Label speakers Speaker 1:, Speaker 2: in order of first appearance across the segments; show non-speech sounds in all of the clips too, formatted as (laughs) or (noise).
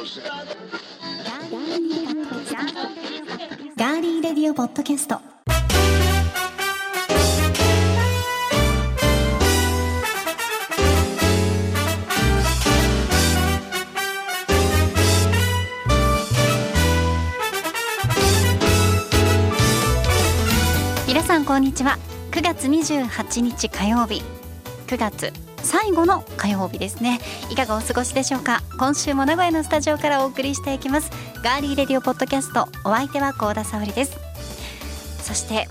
Speaker 1: ガーリーレディオポッドキャスト。皆さんこんにちは。9月28日火曜日。9月最後の火曜日ですね。いかがお過ごしでしょうか？今週も名古屋のスタジオからお送りしていきます。ガーリーレディオポッドキャスト。お相手は高田沙織です。そして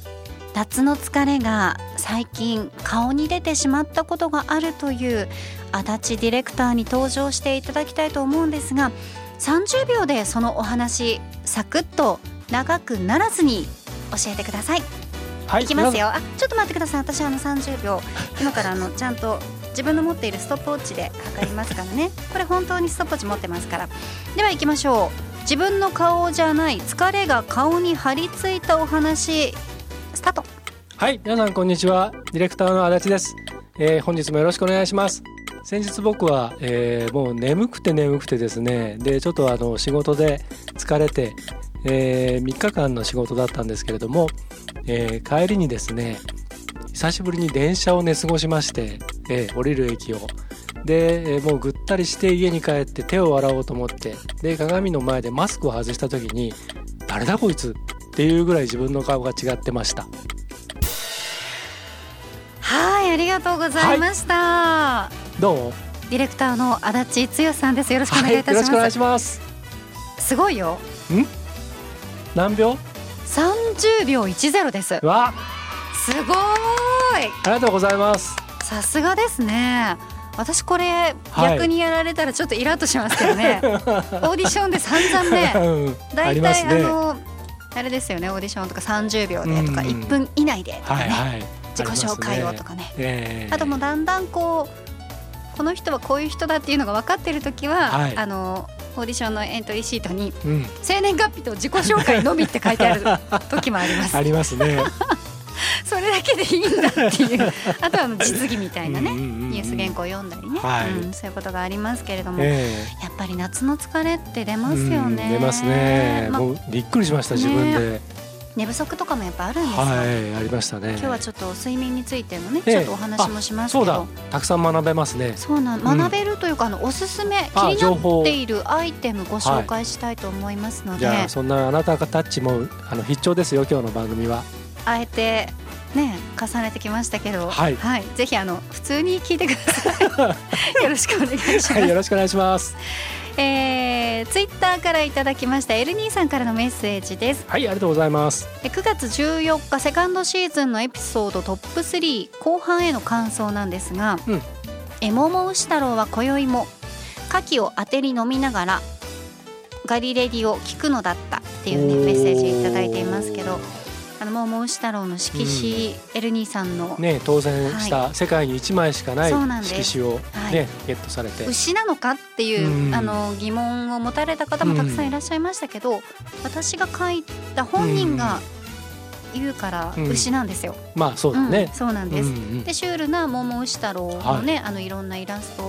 Speaker 1: 夏の疲れが最近顔に出てしまったことがあるという足立ディレクターに登場していただきたいと思うんですが30秒でそのお話サクッと長くならずに教えてください。
Speaker 2: はい
Speaker 1: いきますよ。あちょっと待ってください。私あの30秒。今からあのちゃんと自分の持っているストップウォッチで測りますからね。(laughs) これ本当にストップウォッチ持ってますから。では行きましょう。自分の顔じゃない疲れが顔に張り付いたお話スタート。
Speaker 2: はい皆さんこんにちは。ディレクターの足立です、えー本日もよろしくお願いします。先日僕は、えーもう眠くて眠くてですね。でちょっとあの仕事で疲れて、えー3日間の仕事だったんですけれども、えー帰りにですね久しぶりに電車を寝過ごしまして、えー降りる駅を。で、えーもうぐったりして家に帰って手を洗おうと思って。で鏡の前でマスクを外した時に誰だこいつっていうぐらい自分の顔が違ってました。
Speaker 1: はいありがとうございました、
Speaker 2: どう？も
Speaker 1: ディレクターの足立剛さんです。よろしくお願いいたします、
Speaker 2: よろしくお願いします。
Speaker 1: すごいよ。
Speaker 2: 何秒
Speaker 1: ？30秒10です。
Speaker 2: わ
Speaker 1: すごーい。
Speaker 2: ありがとうございます。
Speaker 1: さすがですね。私これ
Speaker 2: はい。
Speaker 1: 逆にやられたらちょっとイラッとしますけどね、(laughs) オーディションで散々ね大体あ,、のあれですよね。オーディションとか30秒でとか
Speaker 2: うん。
Speaker 1: 1分以内でとかね、
Speaker 2: はいはい。
Speaker 1: 自己紹介をとかね。
Speaker 2: ええ。
Speaker 1: あともうだんだんこうこの人はこういう人だっていうのが分かってる時は、
Speaker 2: はい。
Speaker 1: あのオーディションのエントリーシートに
Speaker 2: うん。
Speaker 1: 生年月日と自己紹介のみって書いてある時もあります。(laughs)
Speaker 2: ありますね
Speaker 1: それだけでいいんだっていう。(laughs) あとは実技みたいなねニュース原稿を読んだりね、
Speaker 2: はい。
Speaker 1: うん、そういうことがありますけれども、
Speaker 2: え
Speaker 1: やっぱり夏の疲れって出
Speaker 2: え
Speaker 1: ますよね。
Speaker 2: うん出ますね。
Speaker 1: まあ
Speaker 2: もうびっくりしました自分で。
Speaker 1: 寝不足とかもやっぱあるんですよ。
Speaker 2: はいありましたね。
Speaker 1: 今日はちょっと睡眠についてのね、
Speaker 2: ええ。
Speaker 1: ちょっとお話もします
Speaker 2: そうだ。
Speaker 1: けど。
Speaker 2: たくさん学べますね。
Speaker 1: そうなん
Speaker 2: うん。
Speaker 1: 学べるというか、あのおすすめ気
Speaker 2: あ
Speaker 1: になっているアイテムご紹介したいと思いますので、
Speaker 2: じゃあそんなあなたがタッチもあの必聴ですよ今日の番組は
Speaker 1: あえてね重ねてきましたけど、
Speaker 2: はい。
Speaker 1: ぜひあの普通に聞いてください。(laughs) よろしくお願いします。
Speaker 2: はいよろしくお願いします。
Speaker 1: えー、ツイッターからいただきましたエルニーさんからのメッセージです。
Speaker 2: はいありがとうございます。
Speaker 1: で9月14日セカンドシーズンのエピソードトップ3後半への感想なんですが
Speaker 2: うん「
Speaker 1: えもも牛太郎は今宵も牡蠣を当てに飲みながらガリレディを聞くのだった」っていうねメッセージいただいていますけどあのもも牛太郎の色紙、エルニーさんの
Speaker 2: ね当選した世界に一枚しかない色紙を
Speaker 1: はい。
Speaker 2: ねゲットされて。
Speaker 1: 牛なのかっていう、
Speaker 2: うん。
Speaker 1: あの疑問を持たれた方もたくさんいらっしゃいましたけど、私が書いた本人が言うから
Speaker 2: うん。
Speaker 1: 牛なんですよ。
Speaker 2: まあそうだ
Speaker 1: うん
Speaker 2: ね
Speaker 1: そうなんです。
Speaker 2: うんうん
Speaker 1: でシュールな桃牛太郎のね、あのい。ろんなイラスト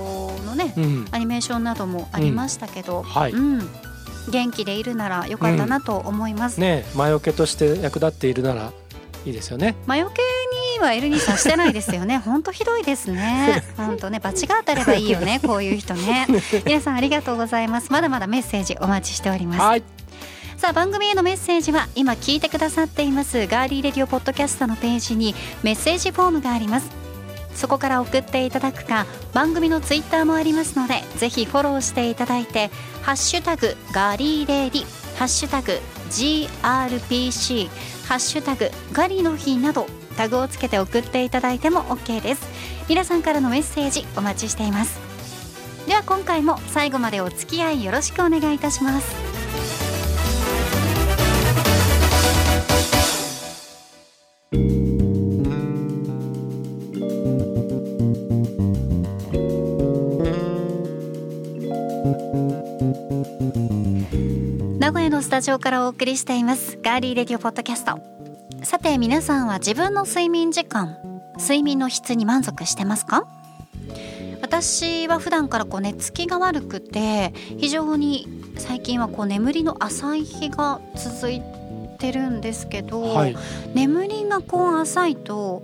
Speaker 1: のね、
Speaker 2: うん。
Speaker 1: アニメーションなどもありましたけど、
Speaker 2: はい。
Speaker 1: うん、元気でいるならよかったなと思います。
Speaker 2: ね魔除けとして役立っているならいいですよね
Speaker 1: 魔除けにはエルニーさんしてないですよね。(laughs) 本当ひどいですね。(laughs) 本当ね、罰が当たればいいよね。(laughs) こういう人ね。皆さんありがとうございます。まだまだメッセージお待ちしております。
Speaker 2: はい
Speaker 1: さあ番組へのメッセージは今聞いてくださっていますガーリーレディオポッドキャストのページにメッセージフォームがありますそこから送っていただくか番組のツイッターもありますのでぜひフォローしていただいてハッシュタグガリーレディハッシュタグ GRPC ハッシュタグガリの日などタグをつけて送っていただいても OK です。皆さんからのメッセージお待ちしています。では今回も最後までお付き合いよろしくお願いいたします。タジオからお送りしていますガーリーレディオポッドキャスト。さて皆さんは自分の睡眠時間睡眠の質に満足してますか？私は普段からこう寝つきが悪くて非常に最近はこう眠りの浅い日が続いてるんですけど、
Speaker 2: はい、
Speaker 1: 眠りがこう浅いと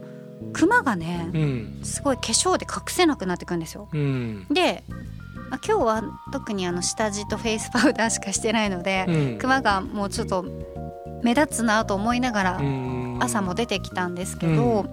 Speaker 1: クマがね
Speaker 2: うん、
Speaker 1: すごい化粧で隠せなくなってくるんですよ。
Speaker 2: うん、
Speaker 1: で、まあ、今日は特にあの下地とフェイスパウダーしかしてないので、
Speaker 2: うん。
Speaker 1: クマがもうちょっと目立つなと思いながら
Speaker 2: うん。
Speaker 1: 朝も出てきたんですけど、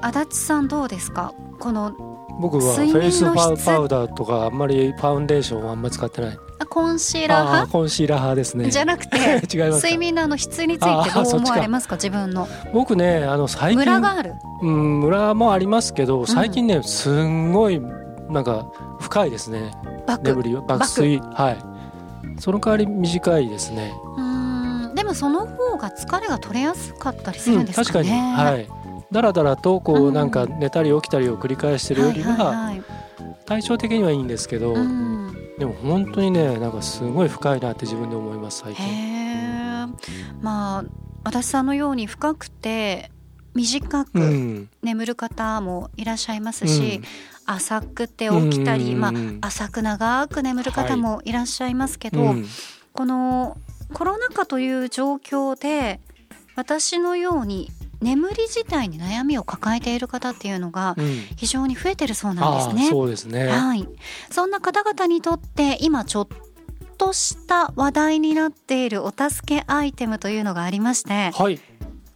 Speaker 1: 足立さんどうですか？この
Speaker 2: 僕はフェイスパウダーとかあんまりファウンデーションはあんまり使ってない。
Speaker 1: あコンシーラー派？
Speaker 2: コンシーラー派ですね。
Speaker 1: じゃなくて
Speaker 2: 違いますか？
Speaker 1: 睡眠のあの質についてどう思われますか？自分の。
Speaker 2: 僕ね、あの最近
Speaker 1: ムラがある？
Speaker 2: うん、ムラもありますけど、最近ね、すんごいなんか深いですね。
Speaker 1: バック
Speaker 2: 眠りは爆睡、はい。その代わり短いですね。
Speaker 1: うーんでもその方が疲れが取れやすかったりするんですかね、
Speaker 2: 確かに、はい。だらだらとこ
Speaker 1: う
Speaker 2: うんなんか寝たり起きたりを繰り返してるより
Speaker 1: は
Speaker 2: 対照的にはいいんですけど、
Speaker 1: うん
Speaker 2: でも本当にねなんかすごい深いなって自分で思います最近。
Speaker 1: まあ私さんのように深くて短
Speaker 2: う
Speaker 1: く
Speaker 2: ん、
Speaker 1: 眠る方もいらっしゃいますし、浅くて起きたり、
Speaker 2: うん。
Speaker 1: まあ、浅く長く眠る方もいらっしゃいますけど、
Speaker 2: うん。
Speaker 1: このコロナ禍という状況で私のように眠り自体に悩みを抱えている方っていうのが
Speaker 2: うん。
Speaker 1: 非常に増えてるそうなんですね。
Speaker 2: そうですね。
Speaker 1: はい、そんな方々にとって今ちょっとした話題になっているお助けアイテムというのがありまして
Speaker 2: はい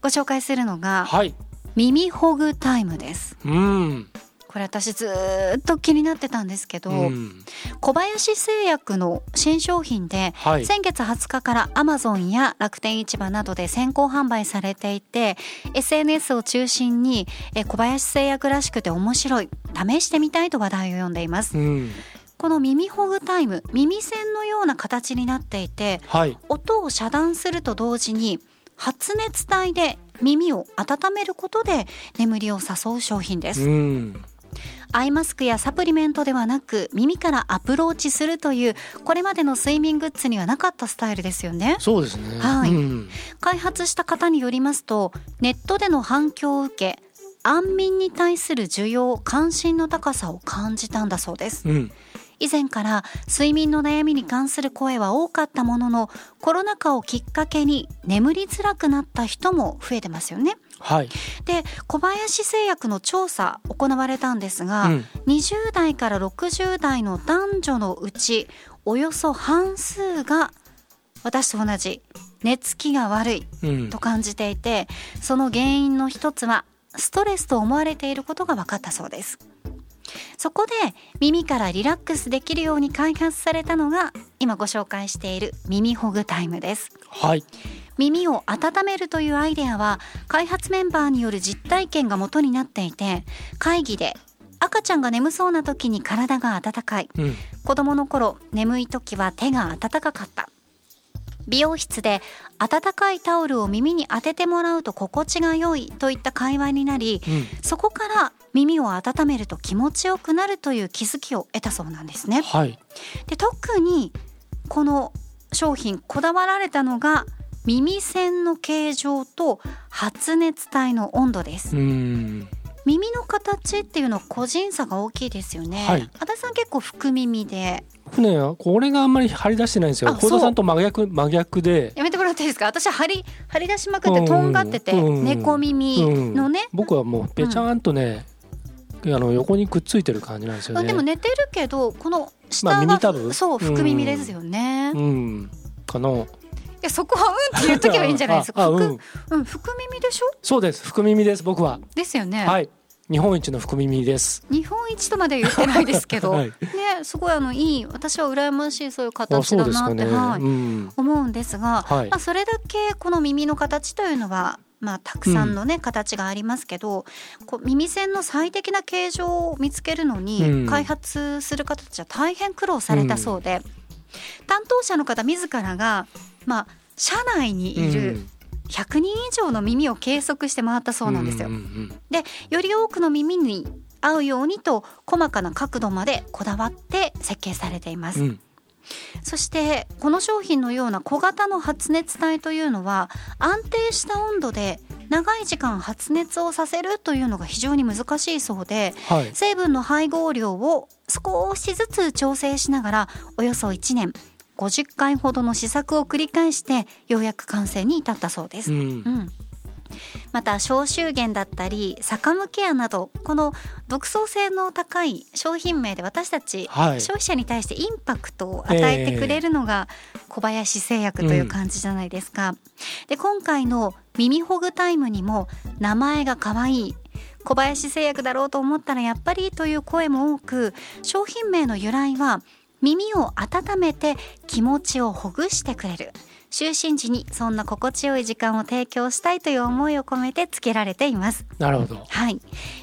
Speaker 1: ご紹介するのが
Speaker 2: はい。
Speaker 1: 耳ほぐタイムです。
Speaker 2: うん。
Speaker 1: これ私ずーっと気になってたんですけど、
Speaker 2: うん
Speaker 1: 小林製薬の新商品で
Speaker 2: はい。
Speaker 1: 先月20日からアマゾンや楽天市場などで先行販売されていて SNS を中心にえ小林製薬らしくて面白い試してみたいと話題を読んでいます
Speaker 2: うん。
Speaker 1: この耳ほぐタイム耳栓のような形になっていて
Speaker 2: はい。
Speaker 1: 音を遮断すると同時に発熱体で耳を温めることで眠りを誘う商品です
Speaker 2: うん。
Speaker 1: アイマスクやサプリメントではなく耳からアプローチするというこれまでの睡眠グッズにはなかったスタイルですよね
Speaker 2: そうですね。
Speaker 1: はい
Speaker 2: うん
Speaker 1: 開発した方によりますとネットでの反響を受け安眠に対する需要関心の高さを感じたんだそうです
Speaker 2: うん。
Speaker 1: 以前から睡眠の悩みに関する声は多かったもののコロナ禍をきっかけに眠りづらくなった人も増えてますよね。
Speaker 2: はい。
Speaker 1: で小林製薬の調査行われたんですが、
Speaker 2: うん。
Speaker 1: 20代から60代の男女のうちおよそ半数が私と同じ寝つきが悪い
Speaker 2: うん。
Speaker 1: と感じていてその原因の一つはストレスと思われていることが分かったそうですそこで耳からリラックスできるように開発されたのが今ご紹介している耳ほぐタイムです
Speaker 2: はい。
Speaker 1: 耳を温めるというアイデアは開発メンバーによる実体験が元になっていて会議で赤ちゃんが眠そうな時に体が温かい
Speaker 2: うん。
Speaker 1: 子供の頃眠い時は手が温かかった美容室で温かいタオルを耳に当ててもらうと心地が良いといった会話になり
Speaker 2: うん。
Speaker 1: そこから耳を温めると気持ちよくなるという気づきを得たそうなんですね。
Speaker 2: はい。
Speaker 1: で特にこの商品こだわられたのが耳栓の形状と発熱体の温度です。
Speaker 2: うん。
Speaker 1: 耳の形っていうのは個人差が大きいですよね、
Speaker 2: はい。
Speaker 1: 足立さん結構福耳で。
Speaker 2: 僕ね、これがあんまり張り出してないんですよ。
Speaker 1: あ
Speaker 2: 幸田さんと真逆真逆で。
Speaker 1: やめてもらっていいですか？私は張り張り出しまくってとんがってて、
Speaker 2: うん。
Speaker 1: 猫耳のね、
Speaker 2: 僕はもうぺちゃんとね、あの横にくっついてる感じなんですよね。
Speaker 1: でも寝てるけどこの下
Speaker 2: まあ
Speaker 1: が、
Speaker 2: 耳
Speaker 1: そう福耳ですよね、い
Speaker 2: うん。かな。
Speaker 1: やそこはうんって言っとけばいいんじゃないですか
Speaker 2: う
Speaker 1: 福
Speaker 2: ん。
Speaker 1: うん福耳でしょ？
Speaker 2: そうです。福耳です。僕は。
Speaker 1: ですよね、
Speaker 2: はい。日本一の福耳です。
Speaker 1: 日本一とまでは言ってないですけど、(laughs)
Speaker 2: はい
Speaker 1: ねすごいあのいい私は羨ましいそういう
Speaker 2: あ、
Speaker 1: 形だなって、
Speaker 2: ね。
Speaker 1: はい
Speaker 2: うん。
Speaker 1: 思うんですが、
Speaker 2: はい
Speaker 1: まあ、それだけこの耳の形というのは、まあ、たくさんのね、形がありますけどこう耳栓の最適な形状を見つけるの
Speaker 2: う
Speaker 1: に
Speaker 2: ん。
Speaker 1: 開発する方たちは大変苦労されたそうで、担当者の方自らが、まあ、社内にいる100人以上の耳を計測して回ったそうなんですよ。
Speaker 2: んん
Speaker 1: でより多くの耳に合うようにと細かな角度までこだわって設計されています。
Speaker 2: うんうん
Speaker 1: そしてこの商品のような小型の発熱体というのは安定した温度で長い時間発熱をさせるというのが非常に難しいそうで
Speaker 2: はい。
Speaker 1: 成分の配合量を少しずつ調整しながらおよそ1年50回ほどの試作を繰り返してようやく完成に至ったそうです。
Speaker 2: うん
Speaker 1: うんまた消臭源だったり酒向ケアなどこの独創性の高い商品名で私たち
Speaker 2: はい
Speaker 1: 消費者に対してインパクトを与えてくれるのが小林製薬という感じじゃないですか。で今回の耳ほぐタイムにも名前が可愛い小林製薬だろうと思ったらやっぱりという声も多く商品名の由来は耳を温めて気持ちをほぐしてくれる就寝時にそんな心地よい時間を提供したいという思いを込めて付けられています。
Speaker 2: なるほど。
Speaker 1: はい。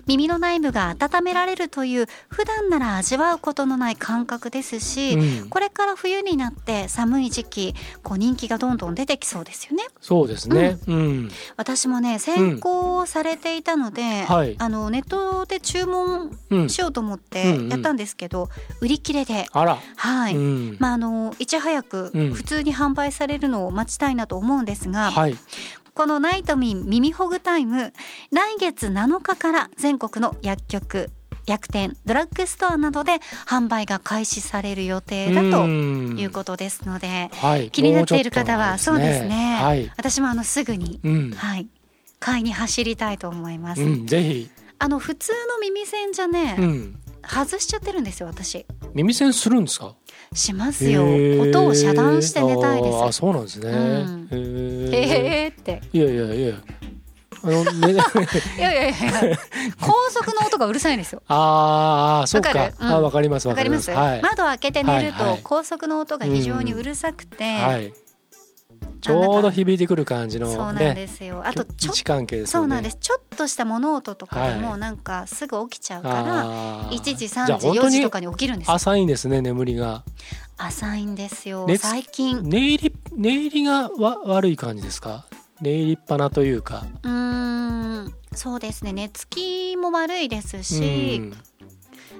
Speaker 1: 耳の内部が温められるという普段なら味わうことのない感覚ですし、
Speaker 2: うん。
Speaker 1: これから冬になって寒い時期こう人気がどんどん出てきそうですよね。
Speaker 2: そうですね。うん。
Speaker 1: 私もね先行されていたので、
Speaker 2: はい。
Speaker 1: あのネットで注文
Speaker 2: うん。
Speaker 1: しようと思って
Speaker 2: うんうん。
Speaker 1: やったんですけど、売り切れで。
Speaker 2: あら。
Speaker 1: はい、
Speaker 2: うん。
Speaker 1: まああのいち早く
Speaker 2: うん。
Speaker 1: 普通に販売されるのを待ちたいなと思うんですが、
Speaker 2: はい。
Speaker 1: このナイトミン耳ほぐタイム来月7日から全国の薬局薬店ドラッグストアなどで販売が開始される予定だということですので、
Speaker 2: はい。
Speaker 1: 気になっている方は
Speaker 2: もちょ
Speaker 1: そうですね、
Speaker 2: はい。
Speaker 1: 私もあのすぐに、
Speaker 2: うん。
Speaker 1: はい。買いに走りたいと思います、
Speaker 2: うんぜひ。
Speaker 1: あの普通の耳栓じゃね、
Speaker 2: うん。
Speaker 1: 外しちゃってるんですよ私。
Speaker 2: 耳栓するんですか？
Speaker 1: しますよ。音を遮断して寝たいです。
Speaker 2: あー。そうなんですね、
Speaker 1: うん。
Speaker 2: へー。
Speaker 1: って。
Speaker 2: いやいやいや。あの、ね、(laughs)
Speaker 1: いやいやいや。い (laughs) や高速の音がうるさいんですよ。
Speaker 2: あーあーそっか。
Speaker 1: わうん
Speaker 2: あわかりますわかり
Speaker 1: わかりま
Speaker 2: ます。すはい、
Speaker 1: 窓を開けて寝ると高速の音が非常にうるさくて、
Speaker 2: はい、ちょうど響いてくる感じの
Speaker 1: そうなん
Speaker 2: ね
Speaker 1: ですよ。あとちょ
Speaker 2: 位置関係ですよね。
Speaker 1: そうなんです。ちょっとした物音とかでも
Speaker 2: はい。
Speaker 1: なんかすぐ起きちゃうから、
Speaker 2: あー。
Speaker 1: 1時
Speaker 2: じ
Speaker 1: 3時4
Speaker 2: ゃあ本当に
Speaker 1: 時とかに起きるんですよ。
Speaker 2: 浅いんですね眠りが。
Speaker 1: 浅いんですよ。
Speaker 2: 熱
Speaker 1: 最近。
Speaker 2: 寝入り寝入りがわ悪い感じですか？寝入りっぱなというか。
Speaker 1: うーん。そうですね。寝つきも悪いですし、
Speaker 2: うん。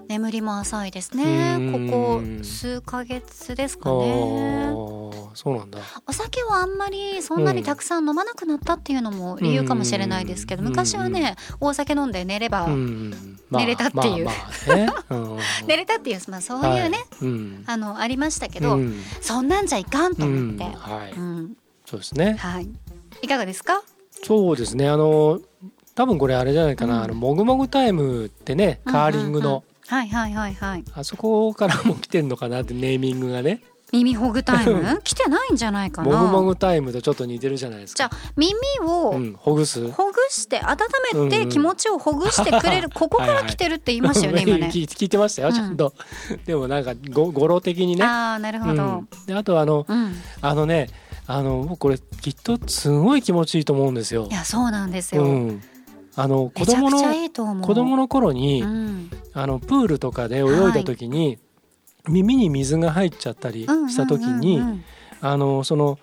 Speaker 1: 眠りも浅いです
Speaker 2: う
Speaker 1: ね
Speaker 2: ん。
Speaker 1: ここ数ヶ月ですか
Speaker 2: あ
Speaker 1: ね
Speaker 2: ーそうなんだ。
Speaker 1: お酒をあんまりそんなにたくさん飲まなくなったっていうのも理由かもしれないですけど
Speaker 2: うん
Speaker 1: 昔はね大酒飲んで寝れば、
Speaker 2: うん
Speaker 1: 寝れたっていう。寝れたっていう、まあ、そういうね、
Speaker 2: はい。うん。
Speaker 1: あのありましたけど、
Speaker 2: うん。
Speaker 1: そんなんじゃいかんと思って、
Speaker 2: うん。はい。
Speaker 1: うん。
Speaker 2: そうですね。
Speaker 1: はい、いかがですか？
Speaker 2: そうですね。あの多分これあれじゃないかな、
Speaker 1: うん。
Speaker 2: あのもぐもぐタイムってねカーリングの、
Speaker 1: はいはいはいはい。
Speaker 2: あそこからも来てんのかなってネーミングがね
Speaker 1: 耳ほぐタイム？来てないんじゃないかな。
Speaker 2: もぐもぐタイムとちょっと似てるじゃないですか。
Speaker 1: じゃあ耳を
Speaker 2: うん、ほぐす。
Speaker 1: ほぐして温めて
Speaker 2: うんうん。
Speaker 1: 気持ちをほぐしてくれる、(laughs) ここから来てるって言いましたよね今ね
Speaker 2: 聞い。(laughs) 聞いてましたよちゃんと、(laughs) でもなんかご語呂的にね。
Speaker 1: ああなるほど。
Speaker 2: うん、であとあの
Speaker 1: うん、
Speaker 2: あのねあの僕これきっとすごい気持ちいいと思うんですよ。
Speaker 1: い。やそうなんですよ、
Speaker 2: うん、あの子供の
Speaker 1: いい
Speaker 2: 子供の頃に、
Speaker 1: うん。
Speaker 2: あのプールとかで泳いだ時に、耳に水が入っちゃったりした時に、あのその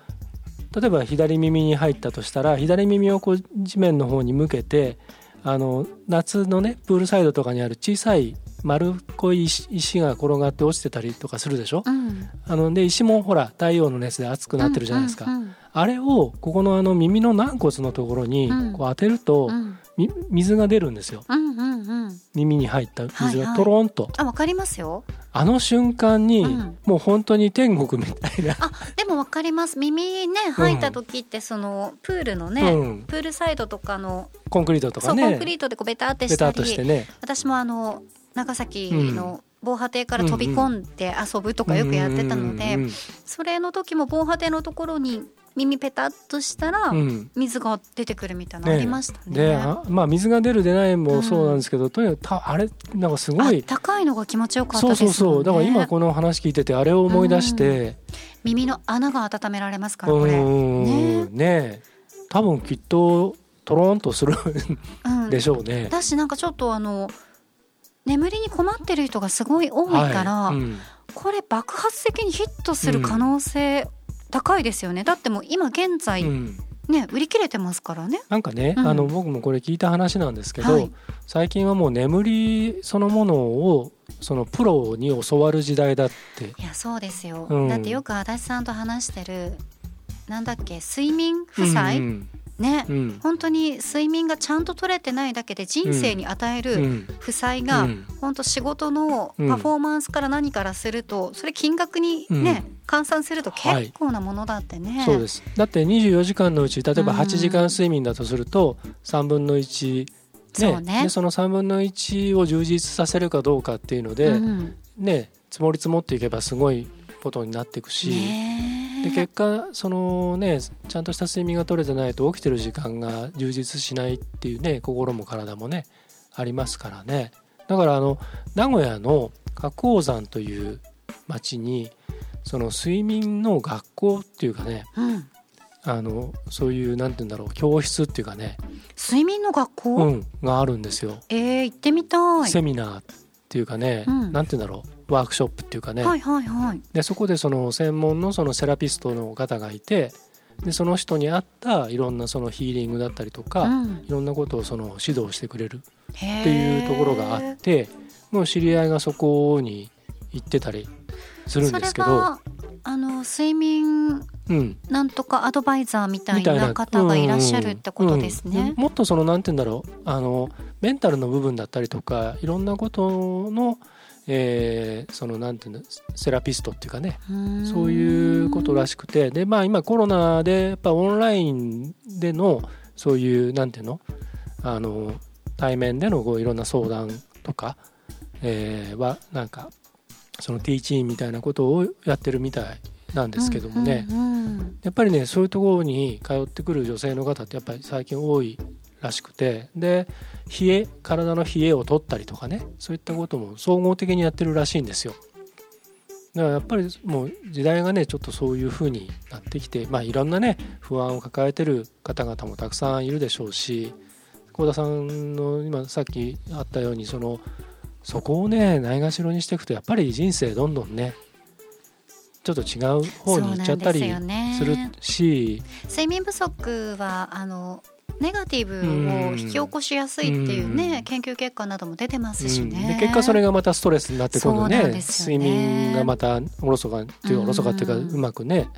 Speaker 2: 例えば左耳に入ったとしたら左耳をこう地面の方に向けてあの夏のねプールサイドとかにある小さい丸っこい石石が転がって落ちてたりとかするでしょ、
Speaker 1: うん。
Speaker 2: あので石もほら太陽の熱で熱くなってるじゃないですか、あれをここのあの耳の軟骨のところに
Speaker 1: うん。
Speaker 2: こう当てると、水が出るんですよ。
Speaker 1: うんうんうん。
Speaker 2: 耳に入った水
Speaker 1: はいはい。
Speaker 2: がトロンと、
Speaker 1: あわかりますよ。
Speaker 2: あの瞬間に、
Speaker 1: うん。
Speaker 2: もう本当に天国みたいな、
Speaker 1: あでもわかります。耳ね入った時ってそのプールのね、
Speaker 2: うん、
Speaker 1: プールサイドとかの
Speaker 2: コンクリートと
Speaker 1: そう
Speaker 2: かね
Speaker 1: コンクリートでこうベタってしたり
Speaker 2: してね。
Speaker 1: 私もあの長崎の防波堤から飛び込んで遊ぶとかよくやってたので、それの時も防波堤のところに耳ペタッとしたら
Speaker 2: うん。うん
Speaker 1: 水が出てくるみたいなのありましたね。
Speaker 2: であまあ水が出る出ないもそうなんですけど、とにかくたあれなんかすごい
Speaker 1: 高いのが気持ちよかった
Speaker 2: そう
Speaker 1: ですもんね。
Speaker 2: そうそう。だから今この話聞いててあれを思い出して、
Speaker 1: 耳の穴が温められますから
Speaker 2: うん、
Speaker 1: これ。
Speaker 2: ね。ね多分きっとトロンとする
Speaker 1: うん。
Speaker 2: でしょうね。
Speaker 1: だしなんかちょっとあの眠りに困ってる人がすごい多いから、
Speaker 2: はい。うん。
Speaker 1: これ爆発的にヒットする可能性高いですよね、だってもう今現在
Speaker 2: うん。
Speaker 1: ね売り切れてますからね。
Speaker 2: なんかね、
Speaker 1: うん。
Speaker 2: あの僕もこれ聞いた話なんですけど、
Speaker 1: はい。
Speaker 2: 最近はもう眠りそのものをそのプロに教わる時代だって。
Speaker 1: いやそうですよ、
Speaker 2: うん。
Speaker 1: だってよく足立さんと話してるなんだっけ睡眠負債、
Speaker 2: うん
Speaker 1: ね、
Speaker 2: うん。
Speaker 1: 本当に睡眠がちゃんと取れてないだけで人生に与え
Speaker 2: う
Speaker 1: る
Speaker 2: ん。
Speaker 1: 負債が、
Speaker 2: うん。
Speaker 1: 本当仕事のパフォーマンスから何からすると、それ金額にね、換算すると結構なものだってね。
Speaker 2: そうです。だって24時間のうち例えば
Speaker 1: うん。
Speaker 2: 8時間睡眠だとすると3分の1、
Speaker 1: そうね。
Speaker 2: でその3分の1を充実させるかどうかっていうので、
Speaker 1: うん。
Speaker 2: ね積もり積もっていけばすごいことになっていくし、で結果そのねちゃんとした睡眠が取れてないと起きてる時間が充実しないっていうね心も体もねありますからね。だからあの名古屋の花崗山という町にその睡眠の学校っていうかね
Speaker 1: うん、
Speaker 2: あのそういうなんて言うんだろう教室っていうかね、
Speaker 1: 睡眠の学校、
Speaker 2: うん、があるんですよ、
Speaker 1: えー、行ってみたい。
Speaker 2: セミナーっていうかね、
Speaker 1: うん。
Speaker 2: なんて言うんだろうワークショップっていうかね、
Speaker 1: はいはいはい。
Speaker 2: でそこでその専門のそのセラピストの方がいてでその人に合ったいろんなそのヒーリングだったりとか、
Speaker 1: うん。
Speaker 2: いろんなことをその指導してくれるっていうところがあってもう知り合いがそこに行ってたりするんですけど、
Speaker 1: それはあの睡眠
Speaker 2: うん、
Speaker 1: なんとかアドバイザーみたい
Speaker 2: な
Speaker 1: な方がいらっしゃるってことです
Speaker 2: うんうん
Speaker 1: ね。
Speaker 2: もっとそのなんて言うんだろう。あのメンタルの部分だったりとかいろんなことの、えーそのなんていうのセラピストっていうかね。そういうことらしくて。でまあ今コロナでやっぱオンラインでのそういうなんていうのあの対面でのこういろんな相談とか、えーはなんかそのティーチーンみたいなことをやってるみたいなんですけどもね、やっぱりねそういうところに通ってくる女性の方ってやっぱり最近多いらしくてで冷え体の冷えを取ったりとかねそういったことも総合的にやってるらしいんですよ。だからやっぱりもう時代がねちょっとそういう風になってきてまあいろんなね不安を抱えてる方々もたくさんいるでしょうし幸田さんの今さっきあったようにそのそこをねないがしろにしていくとやっぱり人生どんどんねちょっと違う方に行っちゃったり
Speaker 1: す
Speaker 2: る
Speaker 1: よね。
Speaker 2: し、
Speaker 1: 睡眠不足はあのネガティブを引き起こしやすいっていうね、
Speaker 2: うん。
Speaker 1: 研究結果なども出てますし
Speaker 2: うん。
Speaker 1: ね。
Speaker 2: で結果それがまたストレスになって今度
Speaker 1: そうなん
Speaker 2: ね
Speaker 1: ね。
Speaker 2: 睡眠がまたおろそかっていう
Speaker 1: うん。
Speaker 2: おろそかっていうかうまくね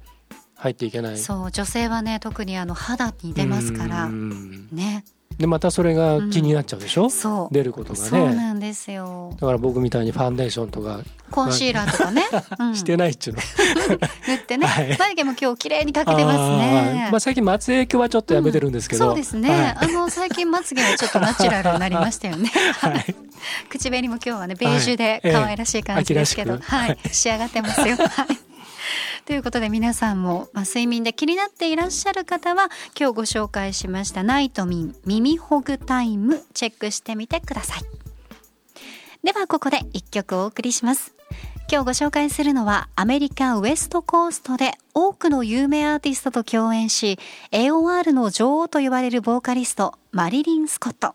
Speaker 2: 入っていけない。
Speaker 1: そう女性はね特にあの肌に出ますから
Speaker 2: うん。
Speaker 1: ね
Speaker 2: でまたそれが気になっちゃうでしょ、
Speaker 1: そう。
Speaker 2: 出ることが
Speaker 1: そう
Speaker 2: ね
Speaker 1: なんですよ。
Speaker 2: だから僕みたいにファンデーションとか
Speaker 1: コンシーラーとかね、うん。
Speaker 2: してないっちゅうの、(laughs)
Speaker 1: 塗ってね、
Speaker 2: はい。
Speaker 1: 眉毛も今日綺麗にかけてますね。
Speaker 2: まあ、最近松江影響はちょっとやめてるんですけど、
Speaker 1: そうですね、
Speaker 2: はい。
Speaker 1: あの最近まつげはちょっとナチュラルになりましたよね。
Speaker 2: はい。(laughs)
Speaker 1: 口紅も今日はねベージュで可愛らしい感じですけど、
Speaker 2: はい。ええ
Speaker 1: 仕上がってますよ。はいということで皆さんも、まあ、睡眠で気になっていらっしゃる方は今日ご紹介しましたナイトミン耳ほぐタイムチェックしてみてください。ではここで一曲お送りします。今日ご紹介するのはアメリカウエストコーストで多くの有名アーティストと共演し AOR の女王と言われるボーカリストマリリン・スコット。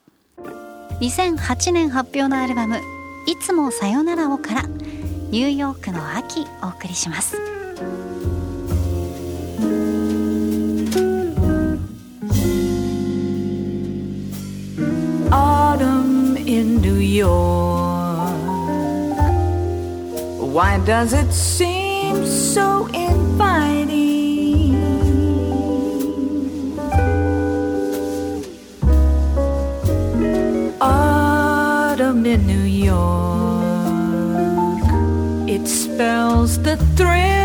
Speaker 1: 2008年発表のアルバム「いつもさよならを」から「ニューヨークの秋」お送りします。
Speaker 3: Autumn in New York. Why does it seem so inviting? Autumn in New York. It spells the thrill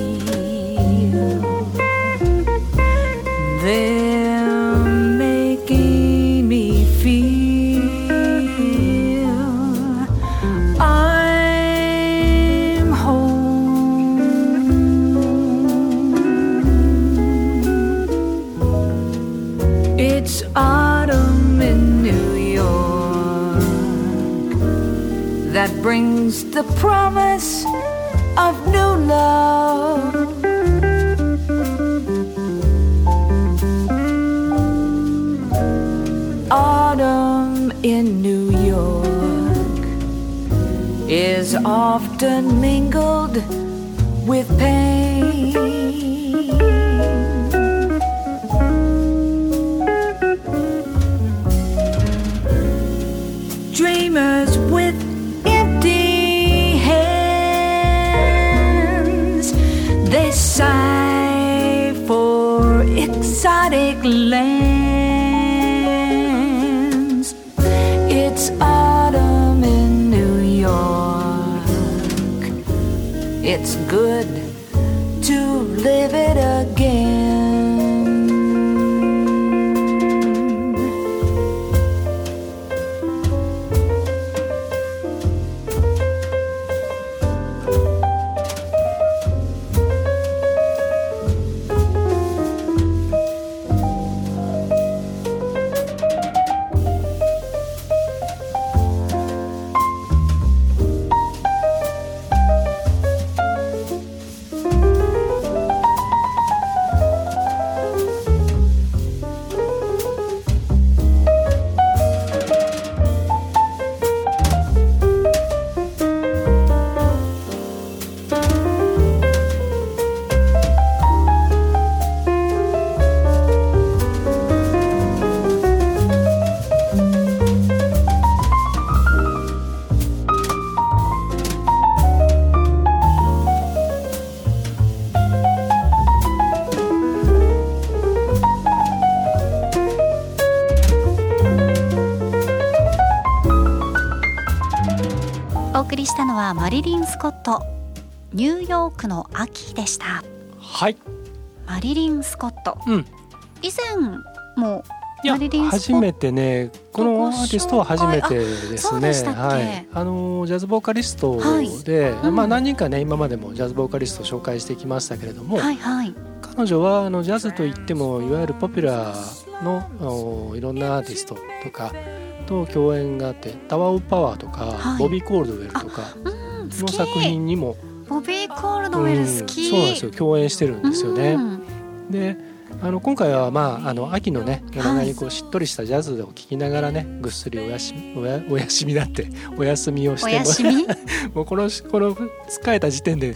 Speaker 3: the promise of new love. Autumn in New York is often mingled with pain. Dreamers good
Speaker 1: たのはマリリン・スコットニューヨークの秋でした。
Speaker 2: はい。
Speaker 1: マリリン・スコット。
Speaker 2: うん。
Speaker 1: 以前も
Speaker 2: 初めてねこのアーティストは初めてですね。はい。あのジャズボーカリストで、
Speaker 1: うん。
Speaker 2: まあ何人かね今までもジャズボーカリストを紹介してきましたけれども、
Speaker 1: はいはい。
Speaker 2: 彼女はあのジャズといってもいわゆるポピュラーのおいろんなアーティストとかと共演があってタワー・オブ・パワーとか、
Speaker 1: はい。
Speaker 2: ボビー・コールドウェルとかの作品にも、
Speaker 1: ボビー・コールドウェル好き、
Speaker 2: うんそうなんですよ共演してるんですよね。
Speaker 1: うん。
Speaker 2: であの今回は、まあ、あの秋のね夜長にこうしっとりしたジャズを聴きながらねぐっすりおやしおやお休みだって (laughs) お休みをしても (laughs) うこのこの疲れた時点で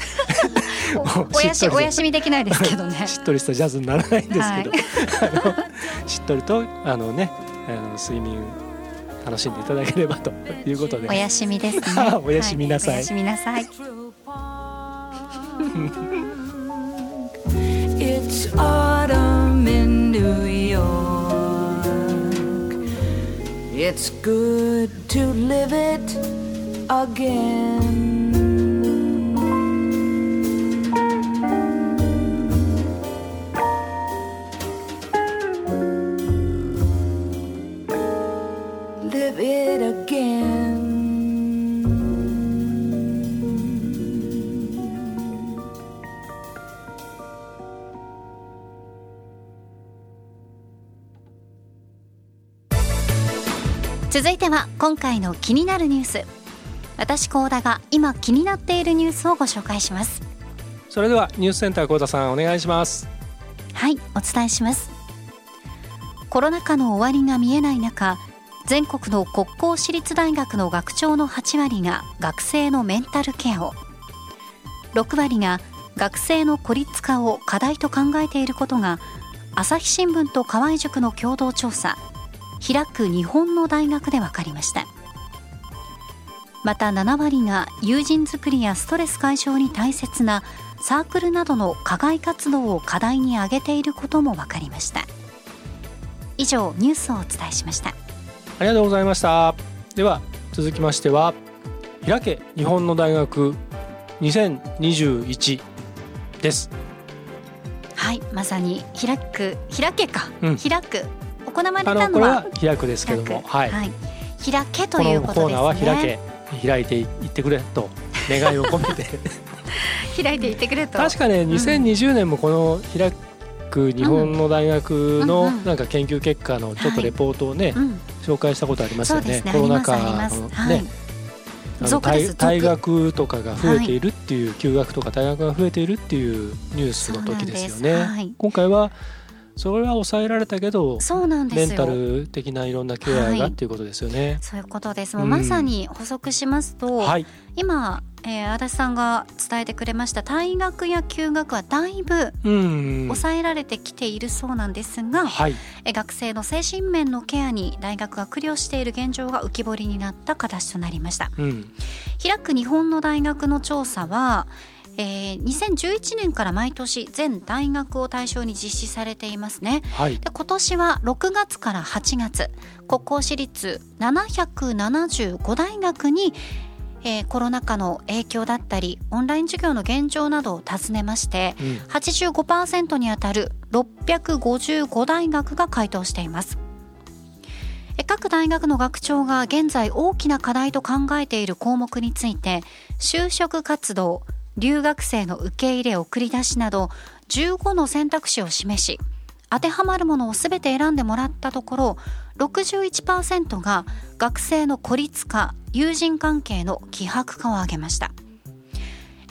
Speaker 2: (laughs)
Speaker 1: おやし
Speaker 2: しっとり
Speaker 1: お休みできないですけどね。
Speaker 2: しっとりしたジャズにならないんですけど、
Speaker 1: はい。
Speaker 2: しっとりとあのねあの睡眠楽しんでいただければということで。
Speaker 1: おやすみです、ね、(laughs)
Speaker 2: おやすみなさい、
Speaker 1: おやすみなさい。続いては今回の気になるニュース。私高田が今気になっているニュースをご紹介します。
Speaker 2: それではニュースセンター幸田さんお願いします。
Speaker 1: はいお伝えします。コロナ禍の終わりが見えない中全国の国公私立大学の学長の8割が学生のメンタルケアを。6割が学生の孤立化を課題と考えていることが朝日新聞と河合塾の共同調査開く日本の大学で分かりました。また7割が友人作りやストレス解消に大切なサークルなどの課外活動を課題に挙げていることも分かりました。以上ニュースをお伝えしました。
Speaker 2: ありがとうございました。では続きましては開け日本の大学2021です。
Speaker 1: はいまさに開く開けか、
Speaker 2: うん。
Speaker 1: 開く行われ
Speaker 2: あ
Speaker 1: たの
Speaker 2: は
Speaker 1: は
Speaker 2: 開くですけどもはい、
Speaker 1: はい、開けと
Speaker 2: こ
Speaker 1: いうことですね。
Speaker 2: のコーナーは開け開いていってくれと願いを込めて。(laughs)
Speaker 1: 開いていってくれと。
Speaker 2: 確かね2020年もこの開く日本の大学のなんか研究結果のちょっとレポートをね、
Speaker 1: うん、
Speaker 2: 紹介したことありますよね。コロナ禍のね。あの
Speaker 1: 続です
Speaker 2: 退退
Speaker 1: 続
Speaker 2: 学とかが増えているっていう、休学とか退学が増えているっていうニュースの時ですよね。今回はそれは抑えられたけど
Speaker 1: そうなんですよ。
Speaker 2: メンタル的ないろんなケア
Speaker 1: はい。
Speaker 2: がっていうことですよね。
Speaker 1: そういうことです。もう
Speaker 2: うん。
Speaker 1: まさに補足しますと、
Speaker 2: はい、
Speaker 1: 今、えー、足立さんが伝えてくれました退学や休学はだいぶ
Speaker 2: うん。
Speaker 1: 抑えられてきているそうなんですが、
Speaker 2: はい。
Speaker 1: えー学生の精神面のケアに大学が苦慮している現状が浮き彫りになった形となりました。
Speaker 2: うん。
Speaker 1: 開く日本の大学の調査は、えー2011年から毎年全大学を対象に実施されていますね。
Speaker 2: はい。
Speaker 1: で今年は6月から8月。国公私立775大学に、えーコロナ禍の影響だったりオンライン授業の現状などを尋ねまして
Speaker 2: うん。
Speaker 1: 85%にあたる655大学が回答しています。え各大学の学長が現在大きな課題と考えている項目について就職活動留学生の受け入れ送り出しなど15の選択肢を示し当てはまるものを全て選んでもらったところ61%が学生の孤立化友人関係の希薄化を挙げました。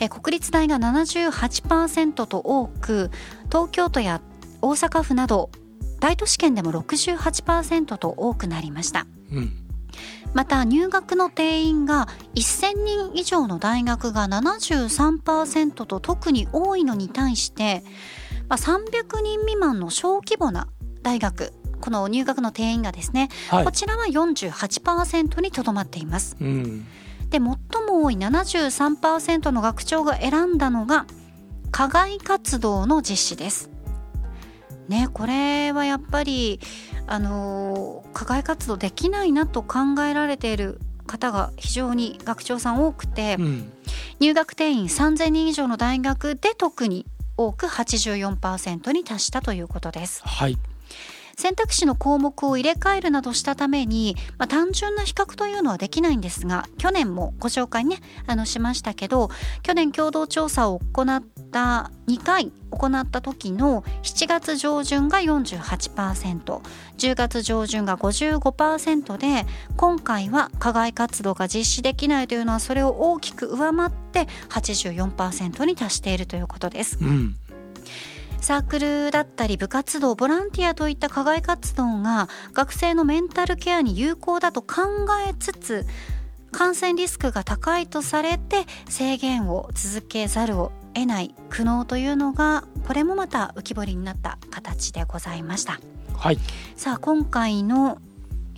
Speaker 1: 国立大が78%と多く東京都や大阪府など大都市圏でも68%と多くなりました。
Speaker 2: うん。
Speaker 1: また入学の定員が1000人以上の大学が73%と特に多いのに対して、まあ、300人未満の小規模な大学この入学の定員がですね、
Speaker 2: はい。
Speaker 1: こちらは48%にとどまっています。
Speaker 2: うん。
Speaker 1: で最も多い73%の学長が選んだのが課外活動の実施です。ねこれはやっぱりあのー課外活動できないなと考えられている方が非常に学長さん多くて、
Speaker 2: うん
Speaker 1: 入学定員3000人以上の大学で特に多く84%に達したということです。
Speaker 2: はい
Speaker 1: 選択肢の項目を入れ替えるなどしたために、まあ、単純な比較というのはできないんですが去年もご紹介ねあのしましたけど去年共同調査を行った2回行った時の7月上旬が 48%10 月上旬が55%で今回は課外活動が実施できないというのはそれを大きく上回って84%に達しているということです。
Speaker 2: うん
Speaker 1: サークルだったり部活動ボランティアといった課外活動が学生のメンタルケアに有効だと考えつつ感染リスクが高いとされて制限を続けざるを得ない苦悩というのがこれもまた浮き彫りになった形でございました。
Speaker 2: はい
Speaker 1: さあ今回の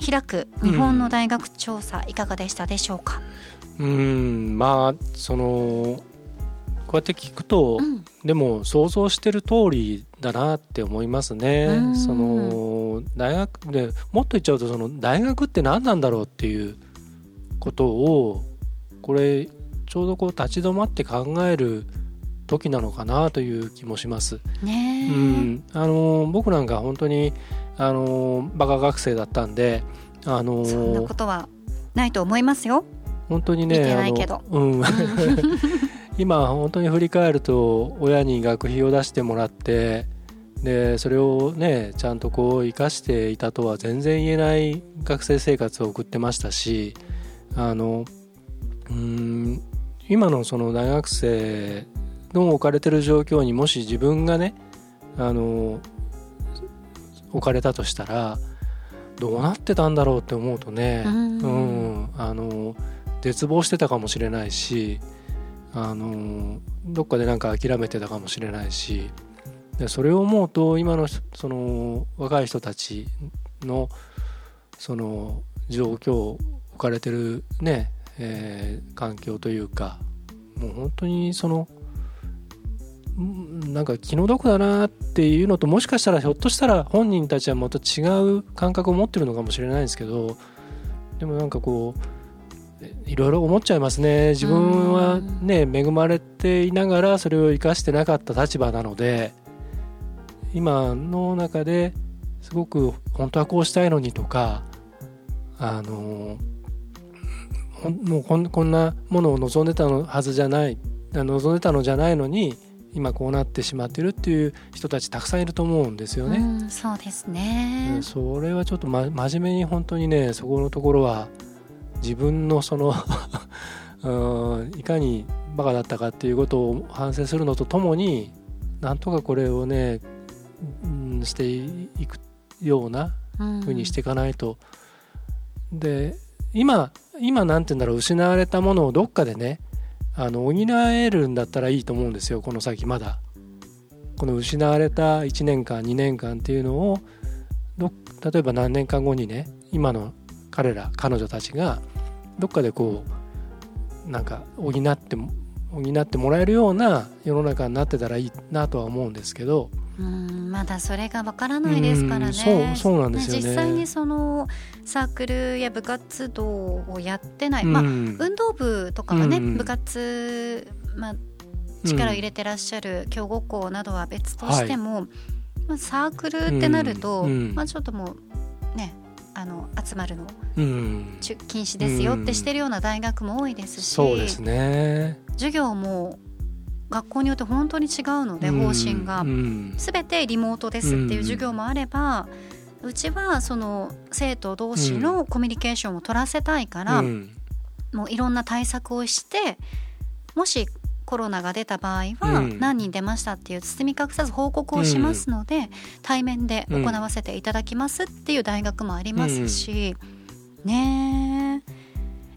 Speaker 1: 開く日本の大学調査いかがでしたでしょうか、
Speaker 2: うんまあそのこうやって聞くと、
Speaker 1: うん
Speaker 2: でも想像してる通りだなって思いますね
Speaker 1: う。ん
Speaker 2: その大学でもっと言っちゃうとその大学って何なんだろうっていうことをこれちょうどこう立ち止まって考える時なのかなという気もします。
Speaker 1: ねえ、
Speaker 2: うん、あの僕なんか本当にあのバカ学生だったんであの
Speaker 1: そんなことはないと思いますよ。
Speaker 2: 本当にね
Speaker 1: いけど
Speaker 2: あのうん、(laughs) 今本当に振り返ると親に学費を出してもらってでそれをねちゃんとこう生かしていたとは全然言えない学生生活を送ってましたしあのうん今のその大学生の置かれてる状況にもし自分がねあの置かれたとしたらどうなってたんだろうって思うとね、
Speaker 1: うん。
Speaker 2: うん、あの絶望してたかもしれないしあのどっかでなんか諦めてたかもしれないしでそれを思うと今のその若い人たちのその状況置かれてるね、えー環境というかもう本当にそのなんか気の毒だなっていうのともしかしたらひょっとしたら本人たちはもっと違う感覚を持ってるのかもしれないですけどでもなんかこういろいろ思っちゃいますね自分はね恵まれていながらそれを生かしてなかった立場なので今の中ですごく本当はこうしたいのにとかあのもうこんこんなものを望んでたのはずじゃないあ望んでたのじゃないのに今こうなってしまってるっていう人たちたくさんいると思うんですよね。
Speaker 1: うん、そうですね
Speaker 2: うん。それはちょっと、ま、真面目に本当にねそこのところは自分のその (laughs) うんいかにバカだったかっていうことを反省するのとともになんとかこれをね、うん、していくような
Speaker 1: うん
Speaker 2: ふうにしていかないと。で今今なんて言うんだろう失われたものをどっかでねあの補えるんだったらいいと思うんですよこの先まだこの失われた1年間2年間っていうのをど例えば何年間後にね今の彼ら彼女たちがどっかでこうなんか補っても補ってもらえるような世の中になってたらいいなとは思うんですけど。
Speaker 1: うんまだそれがわからないですからね。
Speaker 2: そうそうなんですよね。
Speaker 1: 実際にそのサークルや部活動をやってない、
Speaker 2: うん。
Speaker 1: まあ運動部とかはね、
Speaker 2: うん。
Speaker 1: 部活まあ力を入れてらっしゃる強豪校などは別としても、まあサークルってなると、まあちょっともうねあの集まるの。
Speaker 2: うん。
Speaker 1: 禁止ですよってしてるような大学も多いですし、
Speaker 2: そうですね。
Speaker 1: 授業も学校によって本当に違うので方針が。
Speaker 2: うん。
Speaker 1: 全てリモートですっていう授業もあれば、うちはその生徒同士のコミュニケーションを取らせたいから、
Speaker 2: うん。
Speaker 1: もういろんな対策をしてもしコロナが出た場合は
Speaker 2: うん。
Speaker 1: 何人出ましたっていう包み隠さず報告をしますので、対面で行わせていただきますっていう大学もありますし、ねえ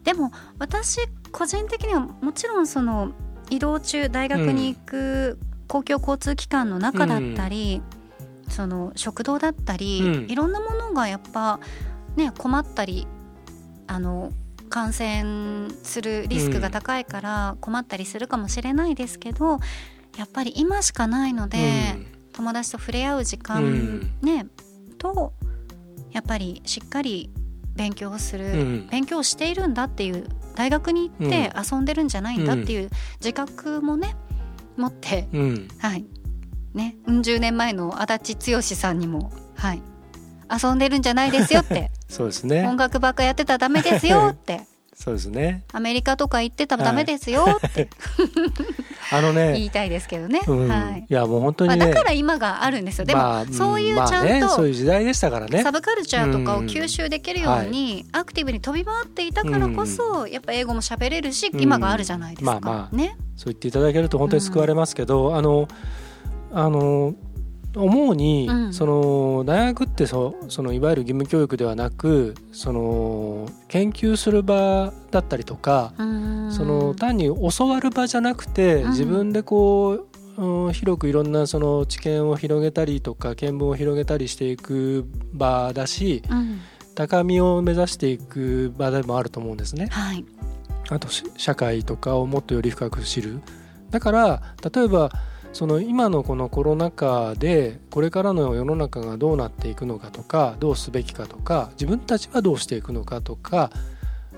Speaker 1: でも私個人的にはもちろんその移動中大学に行く公共交通機関の中だったり、その食堂だったり、
Speaker 2: うん。
Speaker 1: いろんなものがやっぱね困ったりあの感染するリスクが高いから困ったりするかもしれないですけど、やっぱり今しかないので、友達と触れ合う時間、
Speaker 2: うん。
Speaker 1: ねとやっぱりしっかり勉強をする、
Speaker 2: うん。
Speaker 1: 勉強をしているんだっていう大学に行って遊んでるんじゃないんだっていう自覚もね持って、はい。ねうん十年前の足立剛さんにもはい遊んでるんじゃないですよって。(laughs)
Speaker 2: そうですね。
Speaker 1: 音楽ばっかやってたらダメですよって。(laughs)
Speaker 2: そうですね。
Speaker 1: アメリカとか行ってたらダメですよって。(laughs)
Speaker 2: あのね
Speaker 1: 言いたいですけどね。
Speaker 2: うん。
Speaker 1: はい。
Speaker 2: いやもう本当
Speaker 1: まあ、
Speaker 2: にね
Speaker 1: だから今があるんですよ。でも、
Speaker 2: まあ
Speaker 1: そういう
Speaker 2: まあ
Speaker 1: ちゃんと
Speaker 2: ねそういう時代でしたからね。
Speaker 1: サブカルチャーとかを吸収できるようにアクティブに飛び回っていたからこそ、やっぱ英語も喋れるし、
Speaker 2: うん。
Speaker 1: 今があるじゃないですか。
Speaker 2: まあまあ。
Speaker 1: ね。
Speaker 2: そう言っていただけると本当に救われますけど、あのあの思うに、
Speaker 1: うん。
Speaker 2: その大学ってそそのいわゆる義務教育ではなくその研究する場だったりとか、
Speaker 1: うん。
Speaker 2: その単に教わる場じゃなくて、
Speaker 1: うん。
Speaker 2: 自分でこう、うん広くいろんなその知見を広げたりとか見聞を広げたりしていく場だし
Speaker 1: うん。
Speaker 2: 高みを目指していく場でもあると思うんですね。
Speaker 1: はい。
Speaker 2: あとし社会とかをもっとより深く知る。だから例えばその今のこのコロナ禍でこれからの世の中がどうなっていくのかとかどうすべきかとか自分たちはどうしていくのかとか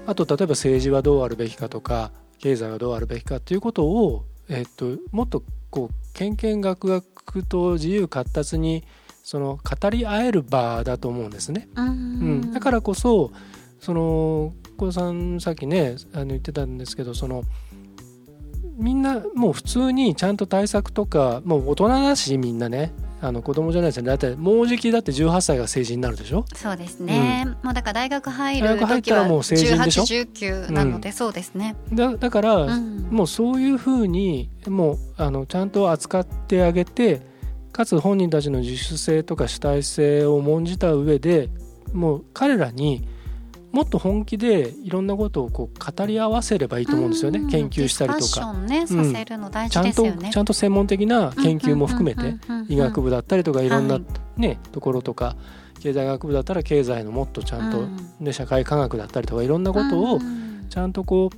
Speaker 2: あと例えば政治はどうあるべきかとか経済はどうあるべきかということを、えっともっとこうけんけんがくがくと自由闊達にその語り合える場だと思うんですね。
Speaker 1: うん
Speaker 2: うん、だからこそその小田さんさっきねあの言ってたんですけどそのみんなもう普通にちゃんと対策とかもう大人だしみんなね。あの子供じゃないですよね。だってもうじきだって18歳が成人になるでしょ？
Speaker 1: そうですね。もうだから大学入る
Speaker 2: 大学入っ
Speaker 1: 時は
Speaker 2: たらもう成人でしょ
Speaker 1: ？18、19なので、そうですね。
Speaker 2: だだから、
Speaker 1: うん。
Speaker 2: もうそういうふうにもうあのちゃんと扱ってあげてかつ本人たちの自主性とか主体性を重んじた上でもう彼らにもっと本気でいろんなことをこう語り合わせればいいと思うんですよね、
Speaker 1: うん
Speaker 2: 研究したりとか。ちゃんと。ちゃんと専門的な研究も含めて医学部だったりとかいろんな
Speaker 1: はい。
Speaker 2: ねところとか経済学部だったら経済のもっとちゃんと
Speaker 1: うん。
Speaker 2: で社会科学だったりとかいろんなことを
Speaker 1: うん
Speaker 2: ちゃんとこ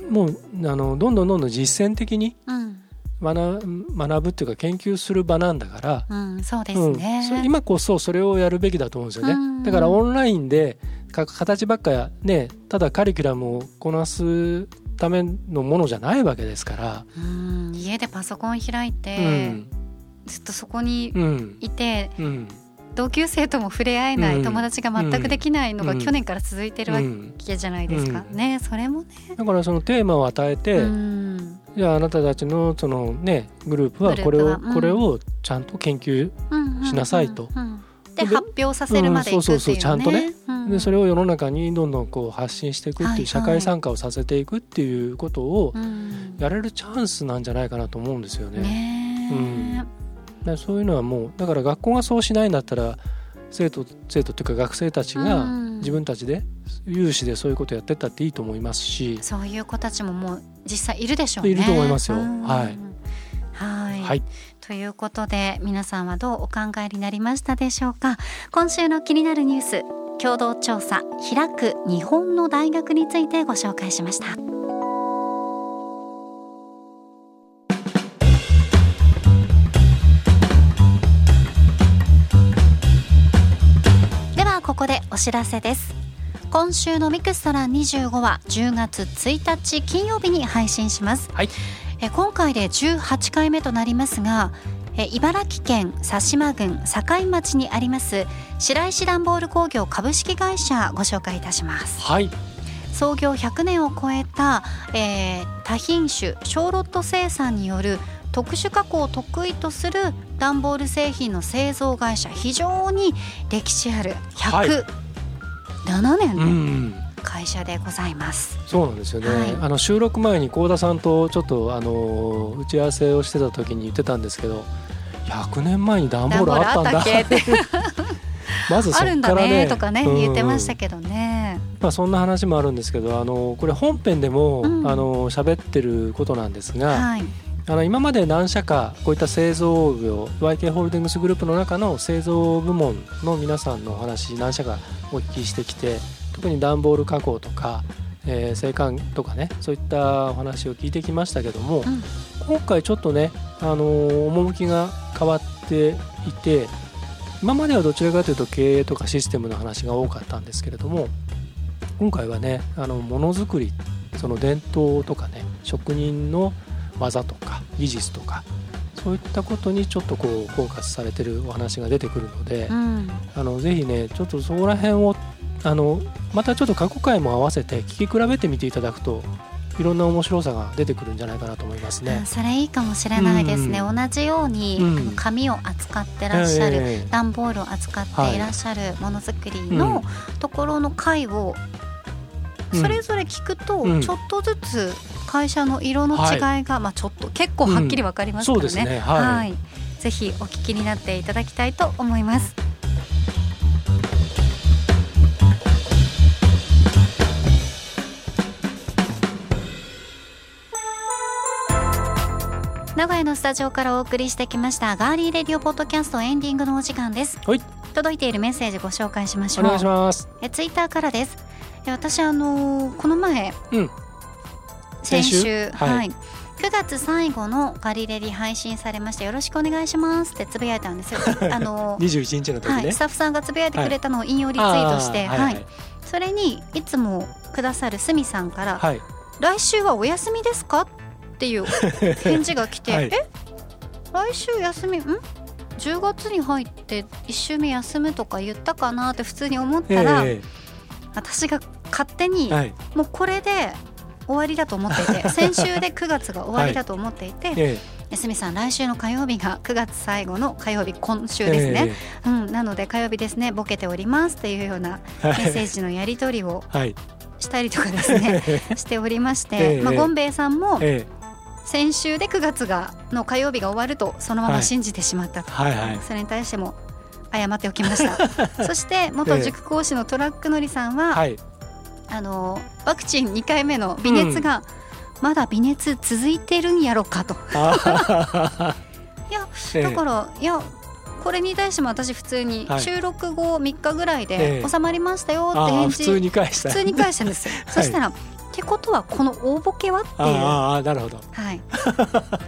Speaker 2: うもうあのどんどんどんどん実践的に
Speaker 1: うん。
Speaker 2: 学学ぶっていうか研究する場なんだから、
Speaker 1: うん、そうです
Speaker 2: うん。今こそそれをやるべきだと思うんですよね、
Speaker 1: うん
Speaker 2: だからオンラインでか形ばっかねただカリキュラムをこなすためのものじゃないわけですから、
Speaker 1: うん、家でパソコン開いて、
Speaker 2: うん。
Speaker 1: ずっとそこに
Speaker 2: うん。
Speaker 1: いて、
Speaker 2: うん。
Speaker 1: 同級生とも触れ合えない、
Speaker 2: うん。
Speaker 1: 友達が全くできないのが
Speaker 2: うん。
Speaker 1: 去年から続いてるわ
Speaker 2: うん
Speaker 1: けじゃないですか、
Speaker 2: うん。
Speaker 1: ねそれもね、
Speaker 2: だからそのテーマを与えて、
Speaker 1: うん。
Speaker 2: じゃああなたたちのそのねグループはこれをこれをちゃんと研究
Speaker 1: うんうん
Speaker 2: しなさいと。
Speaker 1: うんうんで
Speaker 2: で
Speaker 1: 発表させるまで
Speaker 2: そうそうそうちゃんとね。
Speaker 1: うん。
Speaker 2: でそれを世の中にどんどんこう発信していくって
Speaker 1: はい
Speaker 2: う社会参加をさせていくっていうことを
Speaker 1: うん。
Speaker 2: やれるチャンスなんじゃないかなと思うんですよね。
Speaker 1: ねえ、
Speaker 2: だからそういうのはもうだから学校がそうしないんだったら生徒生徒っていうか学生たちが
Speaker 1: うん
Speaker 2: 自分たちで有志でそういうことやってったっていいと思いますし、
Speaker 1: そういう子たちももう実際いるでしょうね。
Speaker 2: いると思いますよ。
Speaker 1: うん。
Speaker 2: はい。
Speaker 1: はい。
Speaker 2: はい
Speaker 1: ということで皆さんはどうお考えになりましたでしょうか？今週の気になるニュース共同調査開く日本の大学についてご紹介しました。ではここでお知らせです。今週のミクストラン25は10月1日金曜日に配信します。
Speaker 2: はい。
Speaker 1: え今回で18回目となりますがえ茨城県佐島郡境町にあります白石段ボール工業株式会社ご紹介いたします。
Speaker 2: はい。
Speaker 1: 創業100年を超えた、えー多品種小ロット生産による特殊加工を得意とする段ボール製品の製造会社非常に歴史ある。
Speaker 2: はい。
Speaker 1: 107年
Speaker 2: う
Speaker 1: の
Speaker 2: ん
Speaker 1: 会社でございます。
Speaker 2: そうなんですよね、
Speaker 1: はい。
Speaker 2: あの収録前に幸田さんとちょっとあの打ち合わせをしてた時に言ってたんですけど100年前に段ボールあったんだ。(laughs) まずそっからね。
Speaker 1: ねとかね、
Speaker 2: うん。
Speaker 1: 言ってましたけどね。
Speaker 2: まあ、そんな話もあるんですけどあのこれ本編でも、
Speaker 1: うん。
Speaker 2: あの喋ってることなんですが、
Speaker 1: はい。
Speaker 2: あの今まで何社かこういった製造業 YK ホールディングスグループの中の製造部門の皆さんのお話何社かお聞きしてきて特に段ボール加工とか、えー、製管とかねそういったお話を聞いてきましたけども、
Speaker 1: うん
Speaker 2: 今回ちょっとね、あのー趣が変わっていて今まではどちらかというと経営とかシステムの話が多かったんですけれども今回はねあのものづくりその伝統とかね職人の技とか技術とかそういったことにちょっとこうフォーカスされてるお話が出てくるので、
Speaker 1: うん。
Speaker 2: あのぜひねちょっとそこら辺をあのまたちょっと過去回も合わせて聞き比べてみていただくといろんな面白さが出てくるんじゃないかなと思いますね。
Speaker 1: それいいかもしれないですね。
Speaker 2: う
Speaker 1: 同じように、
Speaker 2: うん。
Speaker 1: 紙を扱ってらっしゃる、
Speaker 2: ええ
Speaker 1: 段ボールを扱っていらっしゃるものづくりのところの回を
Speaker 2: うん。
Speaker 1: それぞれ聞くと
Speaker 2: うん。
Speaker 1: ちょっとずつ会社の色の違いが、まあちょっと結構はっきりわかりますからね。
Speaker 2: そうですね。はい。
Speaker 1: ぜひお聞きになっていただきたいと思います。名古屋のスタジオからお送りしてきましたガーリーレディオポッドキャストエンディングのお時間です。
Speaker 2: はい
Speaker 1: 届いているメッセージご紹介しましょう。
Speaker 2: お願いします。
Speaker 1: えツイッターからです。え私あのーこの前、
Speaker 2: うん
Speaker 1: 先週？
Speaker 2: 先週？
Speaker 1: は、
Speaker 2: はいい
Speaker 1: 9月最後のガリレディ配信されましてよろしくお願いしますってつぶやいたんですよ。(laughs) あのー
Speaker 2: 21日の時ね。
Speaker 1: はい、スタッフさんがつぶやいてくれたのを引用リツイートして、はい
Speaker 2: はい
Speaker 1: それにいつもくださるすみさんから、
Speaker 2: はい。
Speaker 1: 来週はお休みですか？っていう (laughs) 返事が来て、
Speaker 2: はい。
Speaker 1: え？来週休み？ん？10月に入って1週目休むとか言ったかなって普通に思ったら、
Speaker 2: え
Speaker 1: 私が勝手に、
Speaker 2: えはい。
Speaker 1: もうこれで終わりだと思っていて (laughs) 先週で9月が終わりだと思っていて、
Speaker 2: え
Speaker 1: すみさん来週の火曜日が9月最後の火曜日今
Speaker 2: え
Speaker 1: 週ですね、うん、なので火曜日ですねボケておりますっていうような
Speaker 2: え
Speaker 1: メッセージのやり取りを
Speaker 2: はい。
Speaker 1: したりとかですね (laughs) しておりまして、
Speaker 2: ええ。
Speaker 1: まあ、ゴンベイさんも
Speaker 2: え
Speaker 1: 先週で9月がの火曜日が終わるとそのまま
Speaker 2: はい。
Speaker 1: 信じてしまったと、
Speaker 2: えはいはい。
Speaker 1: それに対しても謝っておきました。(laughs) そして元塾講師のトラックのりさんは、
Speaker 2: はい。
Speaker 1: あのワクチン2回目の微熱が、まだ微熱続いてるんやろかと。
Speaker 2: あ (laughs)
Speaker 1: いや
Speaker 2: ええ。
Speaker 1: だから、いやこれに対しても私普通に
Speaker 2: はい。
Speaker 1: 収録後3日ぐらい
Speaker 2: え
Speaker 1: で
Speaker 2: え
Speaker 1: 収まりましたよって
Speaker 2: あ
Speaker 1: 返事
Speaker 2: 普通に返した。
Speaker 1: 普通に返したんですよ、(laughs) そしたらってことはこの大ボケはっていう
Speaker 2: ああなるほど。
Speaker 1: はい、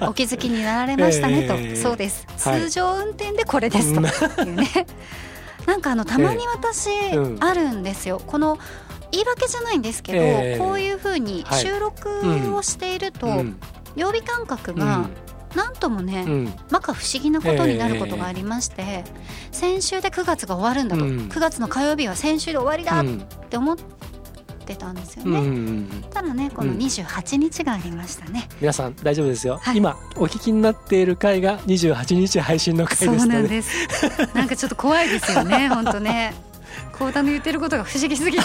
Speaker 1: お気づきになられましたねと、(laughs)
Speaker 2: ええ
Speaker 1: そうです。
Speaker 2: はい。
Speaker 1: 通常運転でこれですと。いうね。(laughs) なんかあのたまに私、
Speaker 2: えうん。
Speaker 1: あるんですよ。この言い訳じゃないんですけど、
Speaker 2: ええ
Speaker 1: こういうふうに
Speaker 2: はい。
Speaker 1: 収録をしていると、
Speaker 2: うん。
Speaker 1: 曜日感覚がなんともね、
Speaker 2: うん。
Speaker 1: まか不思議なことになることがありまして、先週で9月が終わるんだと、
Speaker 2: うん。
Speaker 1: 9月の火曜日は先週で終わりだ
Speaker 2: うん。
Speaker 1: って思ってたんですよ
Speaker 2: うんう
Speaker 1: ね、
Speaker 2: ん。
Speaker 1: ただねこの
Speaker 2: うん。
Speaker 1: 28日がありましたね、
Speaker 2: 皆さん大丈夫ですよ、
Speaker 1: はい。
Speaker 2: 今お聞きになっている回が28日配信の回
Speaker 1: そう
Speaker 2: ですので
Speaker 1: なんです。なんかちょっと怖いですよね、本当ね。講談の言ってることが不思議すぎて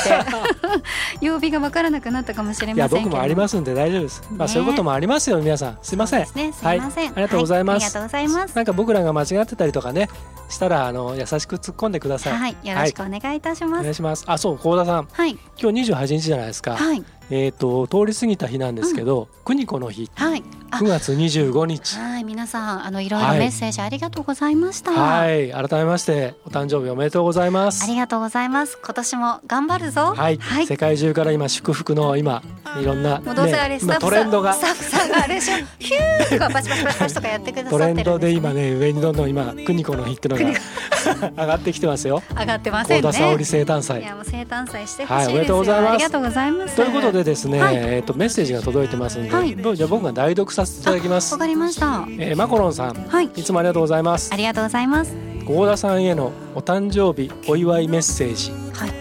Speaker 1: (laughs) 曜日が分からなくなったかもしれ
Speaker 2: いや
Speaker 1: ませんけど。
Speaker 2: 僕もありますんで大丈夫です。まあ
Speaker 1: ね
Speaker 2: そういうこともありますよ皆さん。すいません。
Speaker 1: すね。すいません、
Speaker 2: はい。ありがとうございます。
Speaker 1: はありがとうございます。
Speaker 2: なんか僕らが間違ってたりとかねしたらあの優しく突っ込んでください。
Speaker 1: はい。よろしくお願いいたします。
Speaker 2: お願いします。あそう高田さん。
Speaker 1: はい。
Speaker 2: 今日28日じゃないですか。
Speaker 1: はい
Speaker 2: えっ、と通り過ぎた日なんですけど、国子の日。
Speaker 1: はい。あ。
Speaker 2: 9月25日。
Speaker 1: はい皆さんあのいろいろ
Speaker 2: はい。
Speaker 1: メッセージありがとうございました、
Speaker 2: はい。改めましてお誕生日おめでとうございます。
Speaker 1: あ。りがとうございます。今年も頑張るぞ。
Speaker 2: はい、
Speaker 1: はい。
Speaker 2: 世界中から今祝福の今いろんな、
Speaker 1: もうどうせあれ、スタ
Speaker 2: 今
Speaker 1: ッフさん
Speaker 2: トレンドが。
Speaker 1: スタッフさんがあれでしょ。ヒューとかパチパチパチパチとかやってくださ
Speaker 2: ト
Speaker 1: ってるんです、ね、
Speaker 2: レンドで今ね上にどんどん今国子の日っていうのが (laughs) 上がってきてますよ。
Speaker 1: 上がってませんね。
Speaker 2: 高田沙織生誕
Speaker 1: い
Speaker 2: 祭。
Speaker 1: やもう生誕祭してほしいですよ、
Speaker 2: はいおめでとうございます。
Speaker 1: ありがとうございます。
Speaker 2: ということでですね、
Speaker 1: はい
Speaker 2: えっ、とメッセージが届いてますんで、
Speaker 1: はい
Speaker 2: じゃあ僕が代読させていただきます
Speaker 1: わ。かりました
Speaker 2: えーマコロンさん、
Speaker 1: はい
Speaker 2: いつもありがとうございます
Speaker 1: あ。りがとうございます
Speaker 2: 合田さんへのお誕生日お祝いメッセージ。
Speaker 1: はい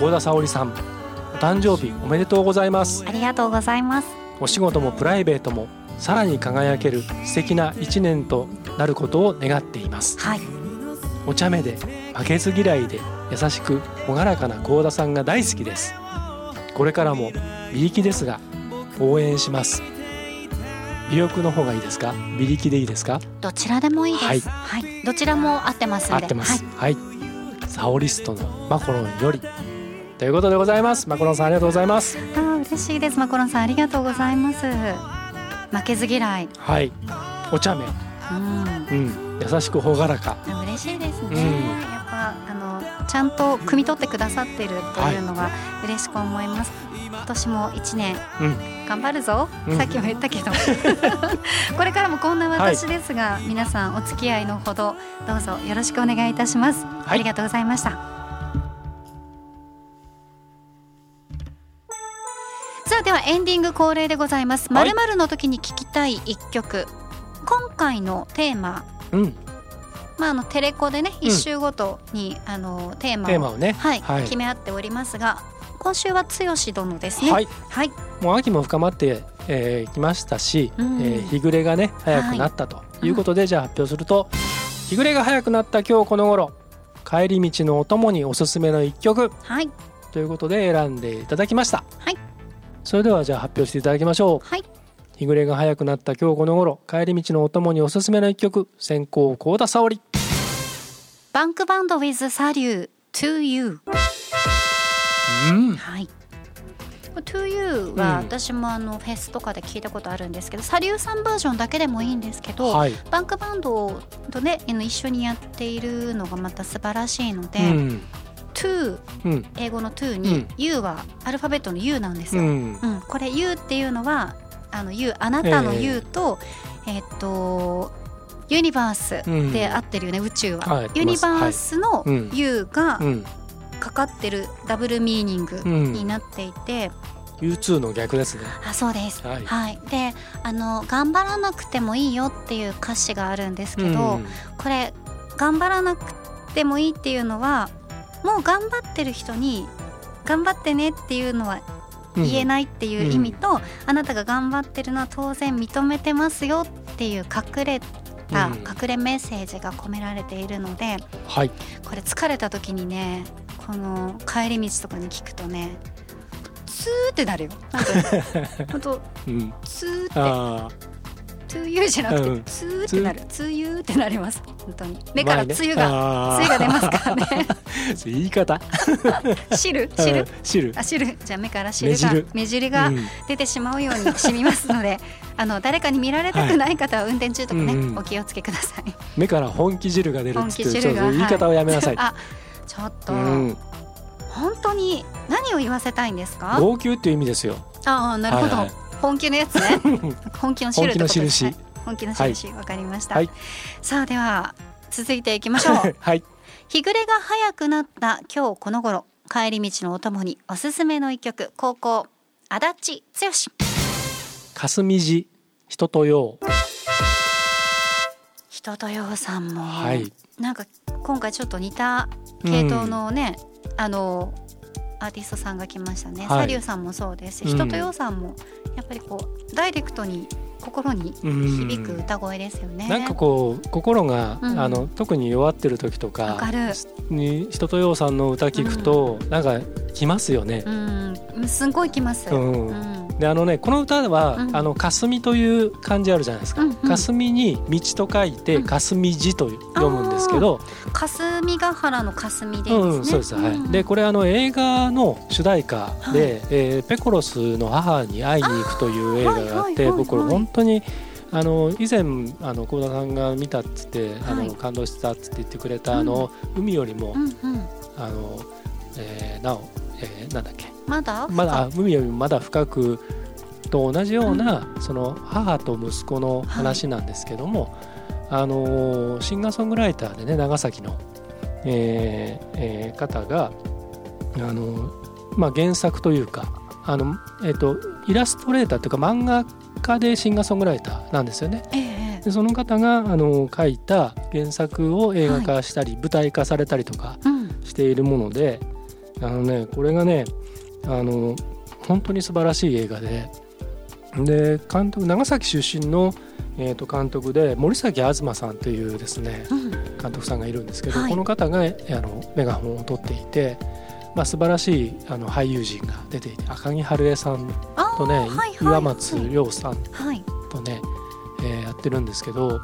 Speaker 2: 合田沙織さん、お誕生日おめでとうございます。
Speaker 1: ありがとうございます
Speaker 2: お仕事もプライベートもさらに輝ける素敵な一年となることを願っています。
Speaker 1: はい
Speaker 2: お茶目で負けず嫌いで優しく朗らかな幸田さんが大好きですこれからも微力ですが応援します。微力の方がいいですか？微力でいいですか？
Speaker 1: どちらでもいいです。
Speaker 2: はい。
Speaker 1: はい、どちらも合ってます
Speaker 2: 合ってます。
Speaker 1: はい、
Speaker 2: はい、サオリストのマコロンより。ということでございます。マコロンさんありがとうございます。
Speaker 1: あー嬉しいです。マコロンさんありがとうございます。負けず嫌い。
Speaker 2: はい。お茶目。
Speaker 1: うん。
Speaker 2: うん。優しく朗らか。
Speaker 1: 嬉しいですね、
Speaker 2: うん
Speaker 1: やっぱあのちゃんと汲み取ってくださってるというのが嬉しく思います、今年も一年
Speaker 2: うん。
Speaker 1: 頑張るぞ、
Speaker 2: うん。
Speaker 1: さっきも言ったけど。(laughs) これからもこんな私ですが、皆さんお付き合いのほどどうぞよろしくお願いいたします、ありがとうございました。さあではエンディング恒例でございます。ま
Speaker 2: はい。
Speaker 1: るまるの時に聞きたい一曲。今回のテーマ。
Speaker 2: うん
Speaker 1: まあ、あのテレコでね
Speaker 2: うん。
Speaker 1: 一週ごとに、あのテーマを
Speaker 2: テーマをね。
Speaker 1: はい
Speaker 2: はい。
Speaker 1: 決め合っておりますが今週は剛殿ですね。
Speaker 2: はい。
Speaker 1: はい、
Speaker 2: もう秋も深まってき、えー来ましたし、
Speaker 1: うん。
Speaker 2: えー日暮れがね早くなったとい。うことで、じゃあ発表すると日暮れが早くなった今日この頃帰り道のお供におすすめの一曲
Speaker 1: はい、
Speaker 2: ということで選んでいただきました。
Speaker 1: はい。
Speaker 2: それではじゃあ発表していただきましょう。
Speaker 1: はい、
Speaker 2: 日暮れが早くなった今日この頃帰り道のお供におすすめの一曲先行幸田沙織。
Speaker 1: バンクバンド with サリュー to you。
Speaker 2: うん。
Speaker 1: はい。To You
Speaker 2: うん
Speaker 1: は私もあのフェスとかで聞いたことあるんですけど、サリューさんバージョンだけでもいいんですけど、
Speaker 2: はい、
Speaker 1: バンクバンドとね一緒にやっているのがまた素晴らしいので、
Speaker 2: うん、
Speaker 1: To
Speaker 2: うん、
Speaker 1: 英語の To に、
Speaker 2: うん。
Speaker 1: U はアルファベットの U なんですよ。
Speaker 2: うん、
Speaker 1: うん、これ U っていうのはあの U あなたの
Speaker 2: ええ
Speaker 1: U と、えっとユニバース
Speaker 2: うん。
Speaker 1: で合ってるよね、宇宙は、
Speaker 2: はい
Speaker 1: ユニバースの U が
Speaker 2: うん、
Speaker 1: かかってるダブルミーニングになっていて、
Speaker 2: U2 の逆ですね。
Speaker 1: あそうです。
Speaker 2: はい。
Speaker 1: はい、であの頑張らなくてもいいよっていう歌詞があるんですけど、
Speaker 2: うん。
Speaker 1: これ頑張らなくてもいいっていうのはもう頑張ってる人に頑張ってねっていうのは言えないっていう意味と、あなたが頑張ってるのは当然認めてますよっていう隠れた、
Speaker 2: うん。
Speaker 1: 隠れメッセージが込められているので
Speaker 2: はい。
Speaker 1: これ疲れた時にねこの帰り道とかに聞くとねツーってなるよ。(laughs) 本当に本当
Speaker 2: うん、
Speaker 1: ツーって
Speaker 2: あ
Speaker 1: ツーユーじゃなくて、
Speaker 2: うん。
Speaker 1: ツーってなる。ツー。ユーってなります。本当に。目からつゆが、つゆが出ますからね。(laughs)
Speaker 2: 言い方。(laughs)
Speaker 1: 汁？汁
Speaker 2: うん。汁？
Speaker 1: あ汁。じゃあ目から汁が
Speaker 2: 目汁。
Speaker 1: 目汁が
Speaker 2: うん。
Speaker 1: 出てしまうように染みますので、(laughs) あの誰かに見られたくない方は運転中とかね、お気をつけください。
Speaker 2: 目から本気汁が出るっ
Speaker 1: 本気汁が
Speaker 2: と言い方をやめなさい、
Speaker 1: あちょっと、
Speaker 2: うん、
Speaker 1: 本当に何を言わせたいんですか？
Speaker 2: 号泣っていう意味ですよ。
Speaker 1: ああなるほど、本気のやつね。(laughs) 本気の
Speaker 2: 本気の印。
Speaker 1: はい本気の印。わ、かりました、
Speaker 2: はい。
Speaker 1: さあでは続いていきましょう。(laughs)
Speaker 2: はい。
Speaker 1: 日暮れが早くなった今日この頃帰り道のお供におすすめの一曲。高校足立剛。
Speaker 2: 霞路人とよう。
Speaker 1: 人とようさんも、
Speaker 2: はい。
Speaker 1: なんか今回ちょっと似た系統のね、あのアーティストさんが来ましたね、
Speaker 2: はい。
Speaker 1: サリューさんもそうですし、
Speaker 2: うん。
Speaker 1: 人とようさんもやっぱりこうダイレクトに心に
Speaker 2: うん。
Speaker 1: 響く歌声ですよね。
Speaker 2: なんかこう心が、
Speaker 1: うん。
Speaker 2: あの特に弱ってる時と
Speaker 1: わ
Speaker 2: か。に人とようさんの歌聞くと、なんか来ますよね。
Speaker 1: うん、すんごいきます。
Speaker 2: うん。
Speaker 1: うん
Speaker 2: であのねこの歌は、
Speaker 1: うん。
Speaker 2: あの霞という漢字あるじゃないですか。
Speaker 1: うんうん。
Speaker 2: 霞に道と書いて
Speaker 1: うん。
Speaker 2: 霞寺と読むんですけど、
Speaker 1: 霞ヶ原の霞でね。
Speaker 2: うん、そうです、はい。
Speaker 1: ん
Speaker 2: でこれあの映画の主題歌で、えーペコロスの母に会いに行くという映画があって、
Speaker 1: はいはいはいはい。
Speaker 2: 僕これ本当にあの以前あの幸田さんが見たっつって、あ
Speaker 1: はい。
Speaker 2: の感動したっつって言ってくれた、あの海よりも、
Speaker 1: うんうん。
Speaker 2: あの、えーなお、えーなんだっけ
Speaker 1: まだ？
Speaker 2: まだあ海よりもまだ深くと同じような、その母と息子の話なんですけども、あのシンガーソングライターでね長崎の、えーえー方があの、まあ、原作というかあの、えー、とイラストレーターというか漫画家でシンガーソングライターなんですよね。
Speaker 1: ええ
Speaker 2: でその方があの書いた原作を映画化したり、舞台化されたりとか
Speaker 1: うん。
Speaker 2: しているものであのねこれがねあの本当に素晴らしい映画でで監督長崎出身の、えー、と監督で森崎東さんというですね
Speaker 1: うん。
Speaker 2: 監督さんがいるんですけど、
Speaker 1: はい
Speaker 2: この方があのメガホンを取っていて、まあ、素晴らしいあの俳優陣が出ていて赤木春江さんとね、
Speaker 1: はいはい
Speaker 2: 岩松亮さん
Speaker 1: はい。
Speaker 2: とね、えーやってるんですけどもう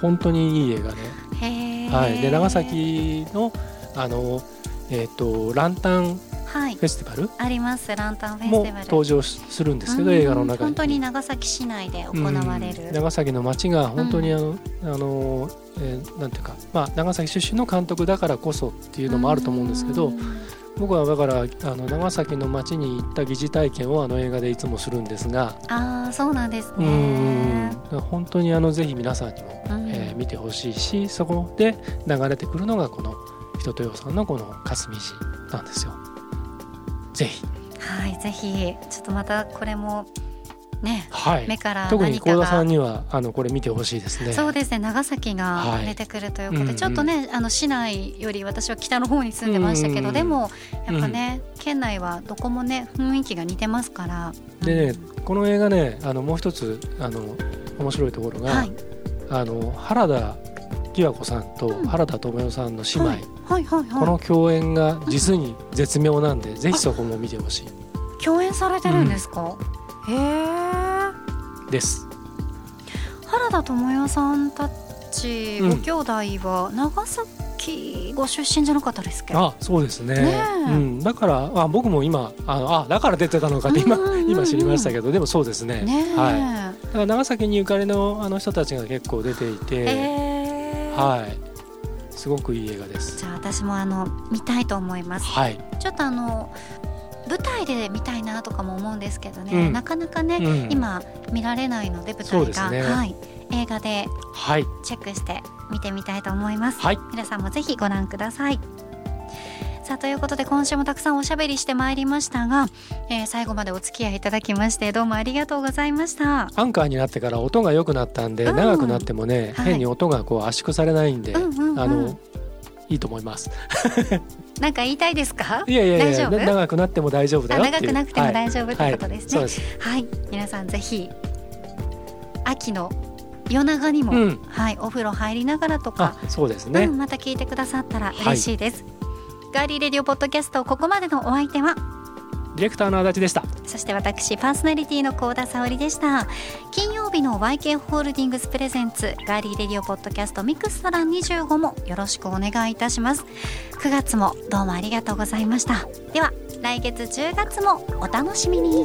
Speaker 2: 本当にいい映画で。はい、で長。崎のあの、えー、とランタン
Speaker 1: はい
Speaker 2: フ。ェスティバル？
Speaker 1: あります。ランタンフェス
Speaker 2: も
Speaker 1: ティバル。
Speaker 2: 登場するんですけど、
Speaker 1: うん
Speaker 2: 映画の中に
Speaker 1: 本当に長崎市内で行われる。
Speaker 2: うん長崎の街が本当にあの、あのえーなんていうか、まあ、長崎出身の監督だからこそっていうのもあると思うんですけど、
Speaker 1: うん
Speaker 2: 僕はだからあの長崎の街に行った疑似体験をあの映画でいつもするんですが、
Speaker 1: ああ、そうなんです
Speaker 2: うん
Speaker 1: ね。
Speaker 2: 本当にあのぜひ皆さんにも、
Speaker 1: うん
Speaker 2: えー見てほしいしそこで流れてくるのがこの人とよさんのこの霞寺なんですよ。ぜひ、
Speaker 1: はい、ぜひ、ちょっとまたこれも。ね、
Speaker 2: はい。
Speaker 1: 目から
Speaker 2: 特に幸田さん。にはあのこれ見てほしいですね。
Speaker 1: そうですね長崎が
Speaker 2: はい。
Speaker 1: 出てくるということで、
Speaker 2: うんうん。
Speaker 1: ちょっとねあの市内より私は北の方に住んでましたけど、
Speaker 2: うんうん
Speaker 1: でもやっぱね、県内はどこもね雰囲気が似てますから。
Speaker 2: でね
Speaker 1: うん。
Speaker 2: この映画ねあのもう一つあの面白いところが、
Speaker 1: はい。
Speaker 2: あの原田喜和子さんと
Speaker 1: うん。
Speaker 2: 原田知世さんの姉妹、
Speaker 1: はいはいはい。
Speaker 2: この共演が実に絶妙なんで、ぜひそこも見てほしい。
Speaker 1: 共演されてるんですか、へえ
Speaker 2: です。
Speaker 1: 原田知世さんたち
Speaker 2: うん。
Speaker 1: ご兄弟は長崎ご出身じゃなかったですっけ、
Speaker 2: あそうですね。
Speaker 1: ねえ。
Speaker 2: うん、だからあ僕も今あのあだから出てたのかって今,、
Speaker 1: うんうんうん
Speaker 2: 今知りましたけどでもそうですね。
Speaker 1: ねえ、
Speaker 2: はい、だから長崎にゆかりのあの人たちが結構出ていて、はいすごくいい映画です。
Speaker 1: じゃあ私もあの見たいと思います。
Speaker 2: はい、
Speaker 1: ちょっとあの舞台で見たいなとかも思うんですけどね、
Speaker 2: うん。
Speaker 1: なかなかね、
Speaker 2: うん。
Speaker 1: 今見られないので舞台が、
Speaker 2: ね
Speaker 1: はい、映画で
Speaker 2: はい。
Speaker 1: チェックして見てみたいと思います、
Speaker 2: はい。
Speaker 1: 皆さんもぜひご覧くださいさあということで今週もたくさんおしゃべりしてまいりましたが、えー最後までお付き合いいただきましてどうもありがとうございました。
Speaker 2: アンカーになってから音が良くなったんで、
Speaker 1: うん。
Speaker 2: 長くなってもね、
Speaker 1: はい。
Speaker 2: 変に音がこう圧縮されないんで、
Speaker 1: うんうんうん。
Speaker 2: あのいいと思います。(laughs)
Speaker 1: なんか言いたいですか？
Speaker 2: いやいやいや長くなっても大丈夫だ
Speaker 1: あ
Speaker 2: よ
Speaker 1: 長くなくても
Speaker 2: はい
Speaker 1: 大丈夫ってことですね。
Speaker 2: はい、そうです。
Speaker 1: はい、皆さんぜひ秋の夜長にも、
Speaker 2: うん。
Speaker 1: はい、お風呂入りながらとか
Speaker 2: あ、そうですね。
Speaker 1: うん、また聞いてくださったら嬉しいです、ガーリーレディオポッドキャストここまでのお相手は
Speaker 2: ディレクターの足立でした。
Speaker 1: そして私パーソナリティの幸田沙織でした。金曜日の YK ホールディングスプレゼンツガーリーレディオポッドキャストミクストラン25もよろしくお願いいたします。9月もどうもありがとうございました。では来月10月もお楽しみに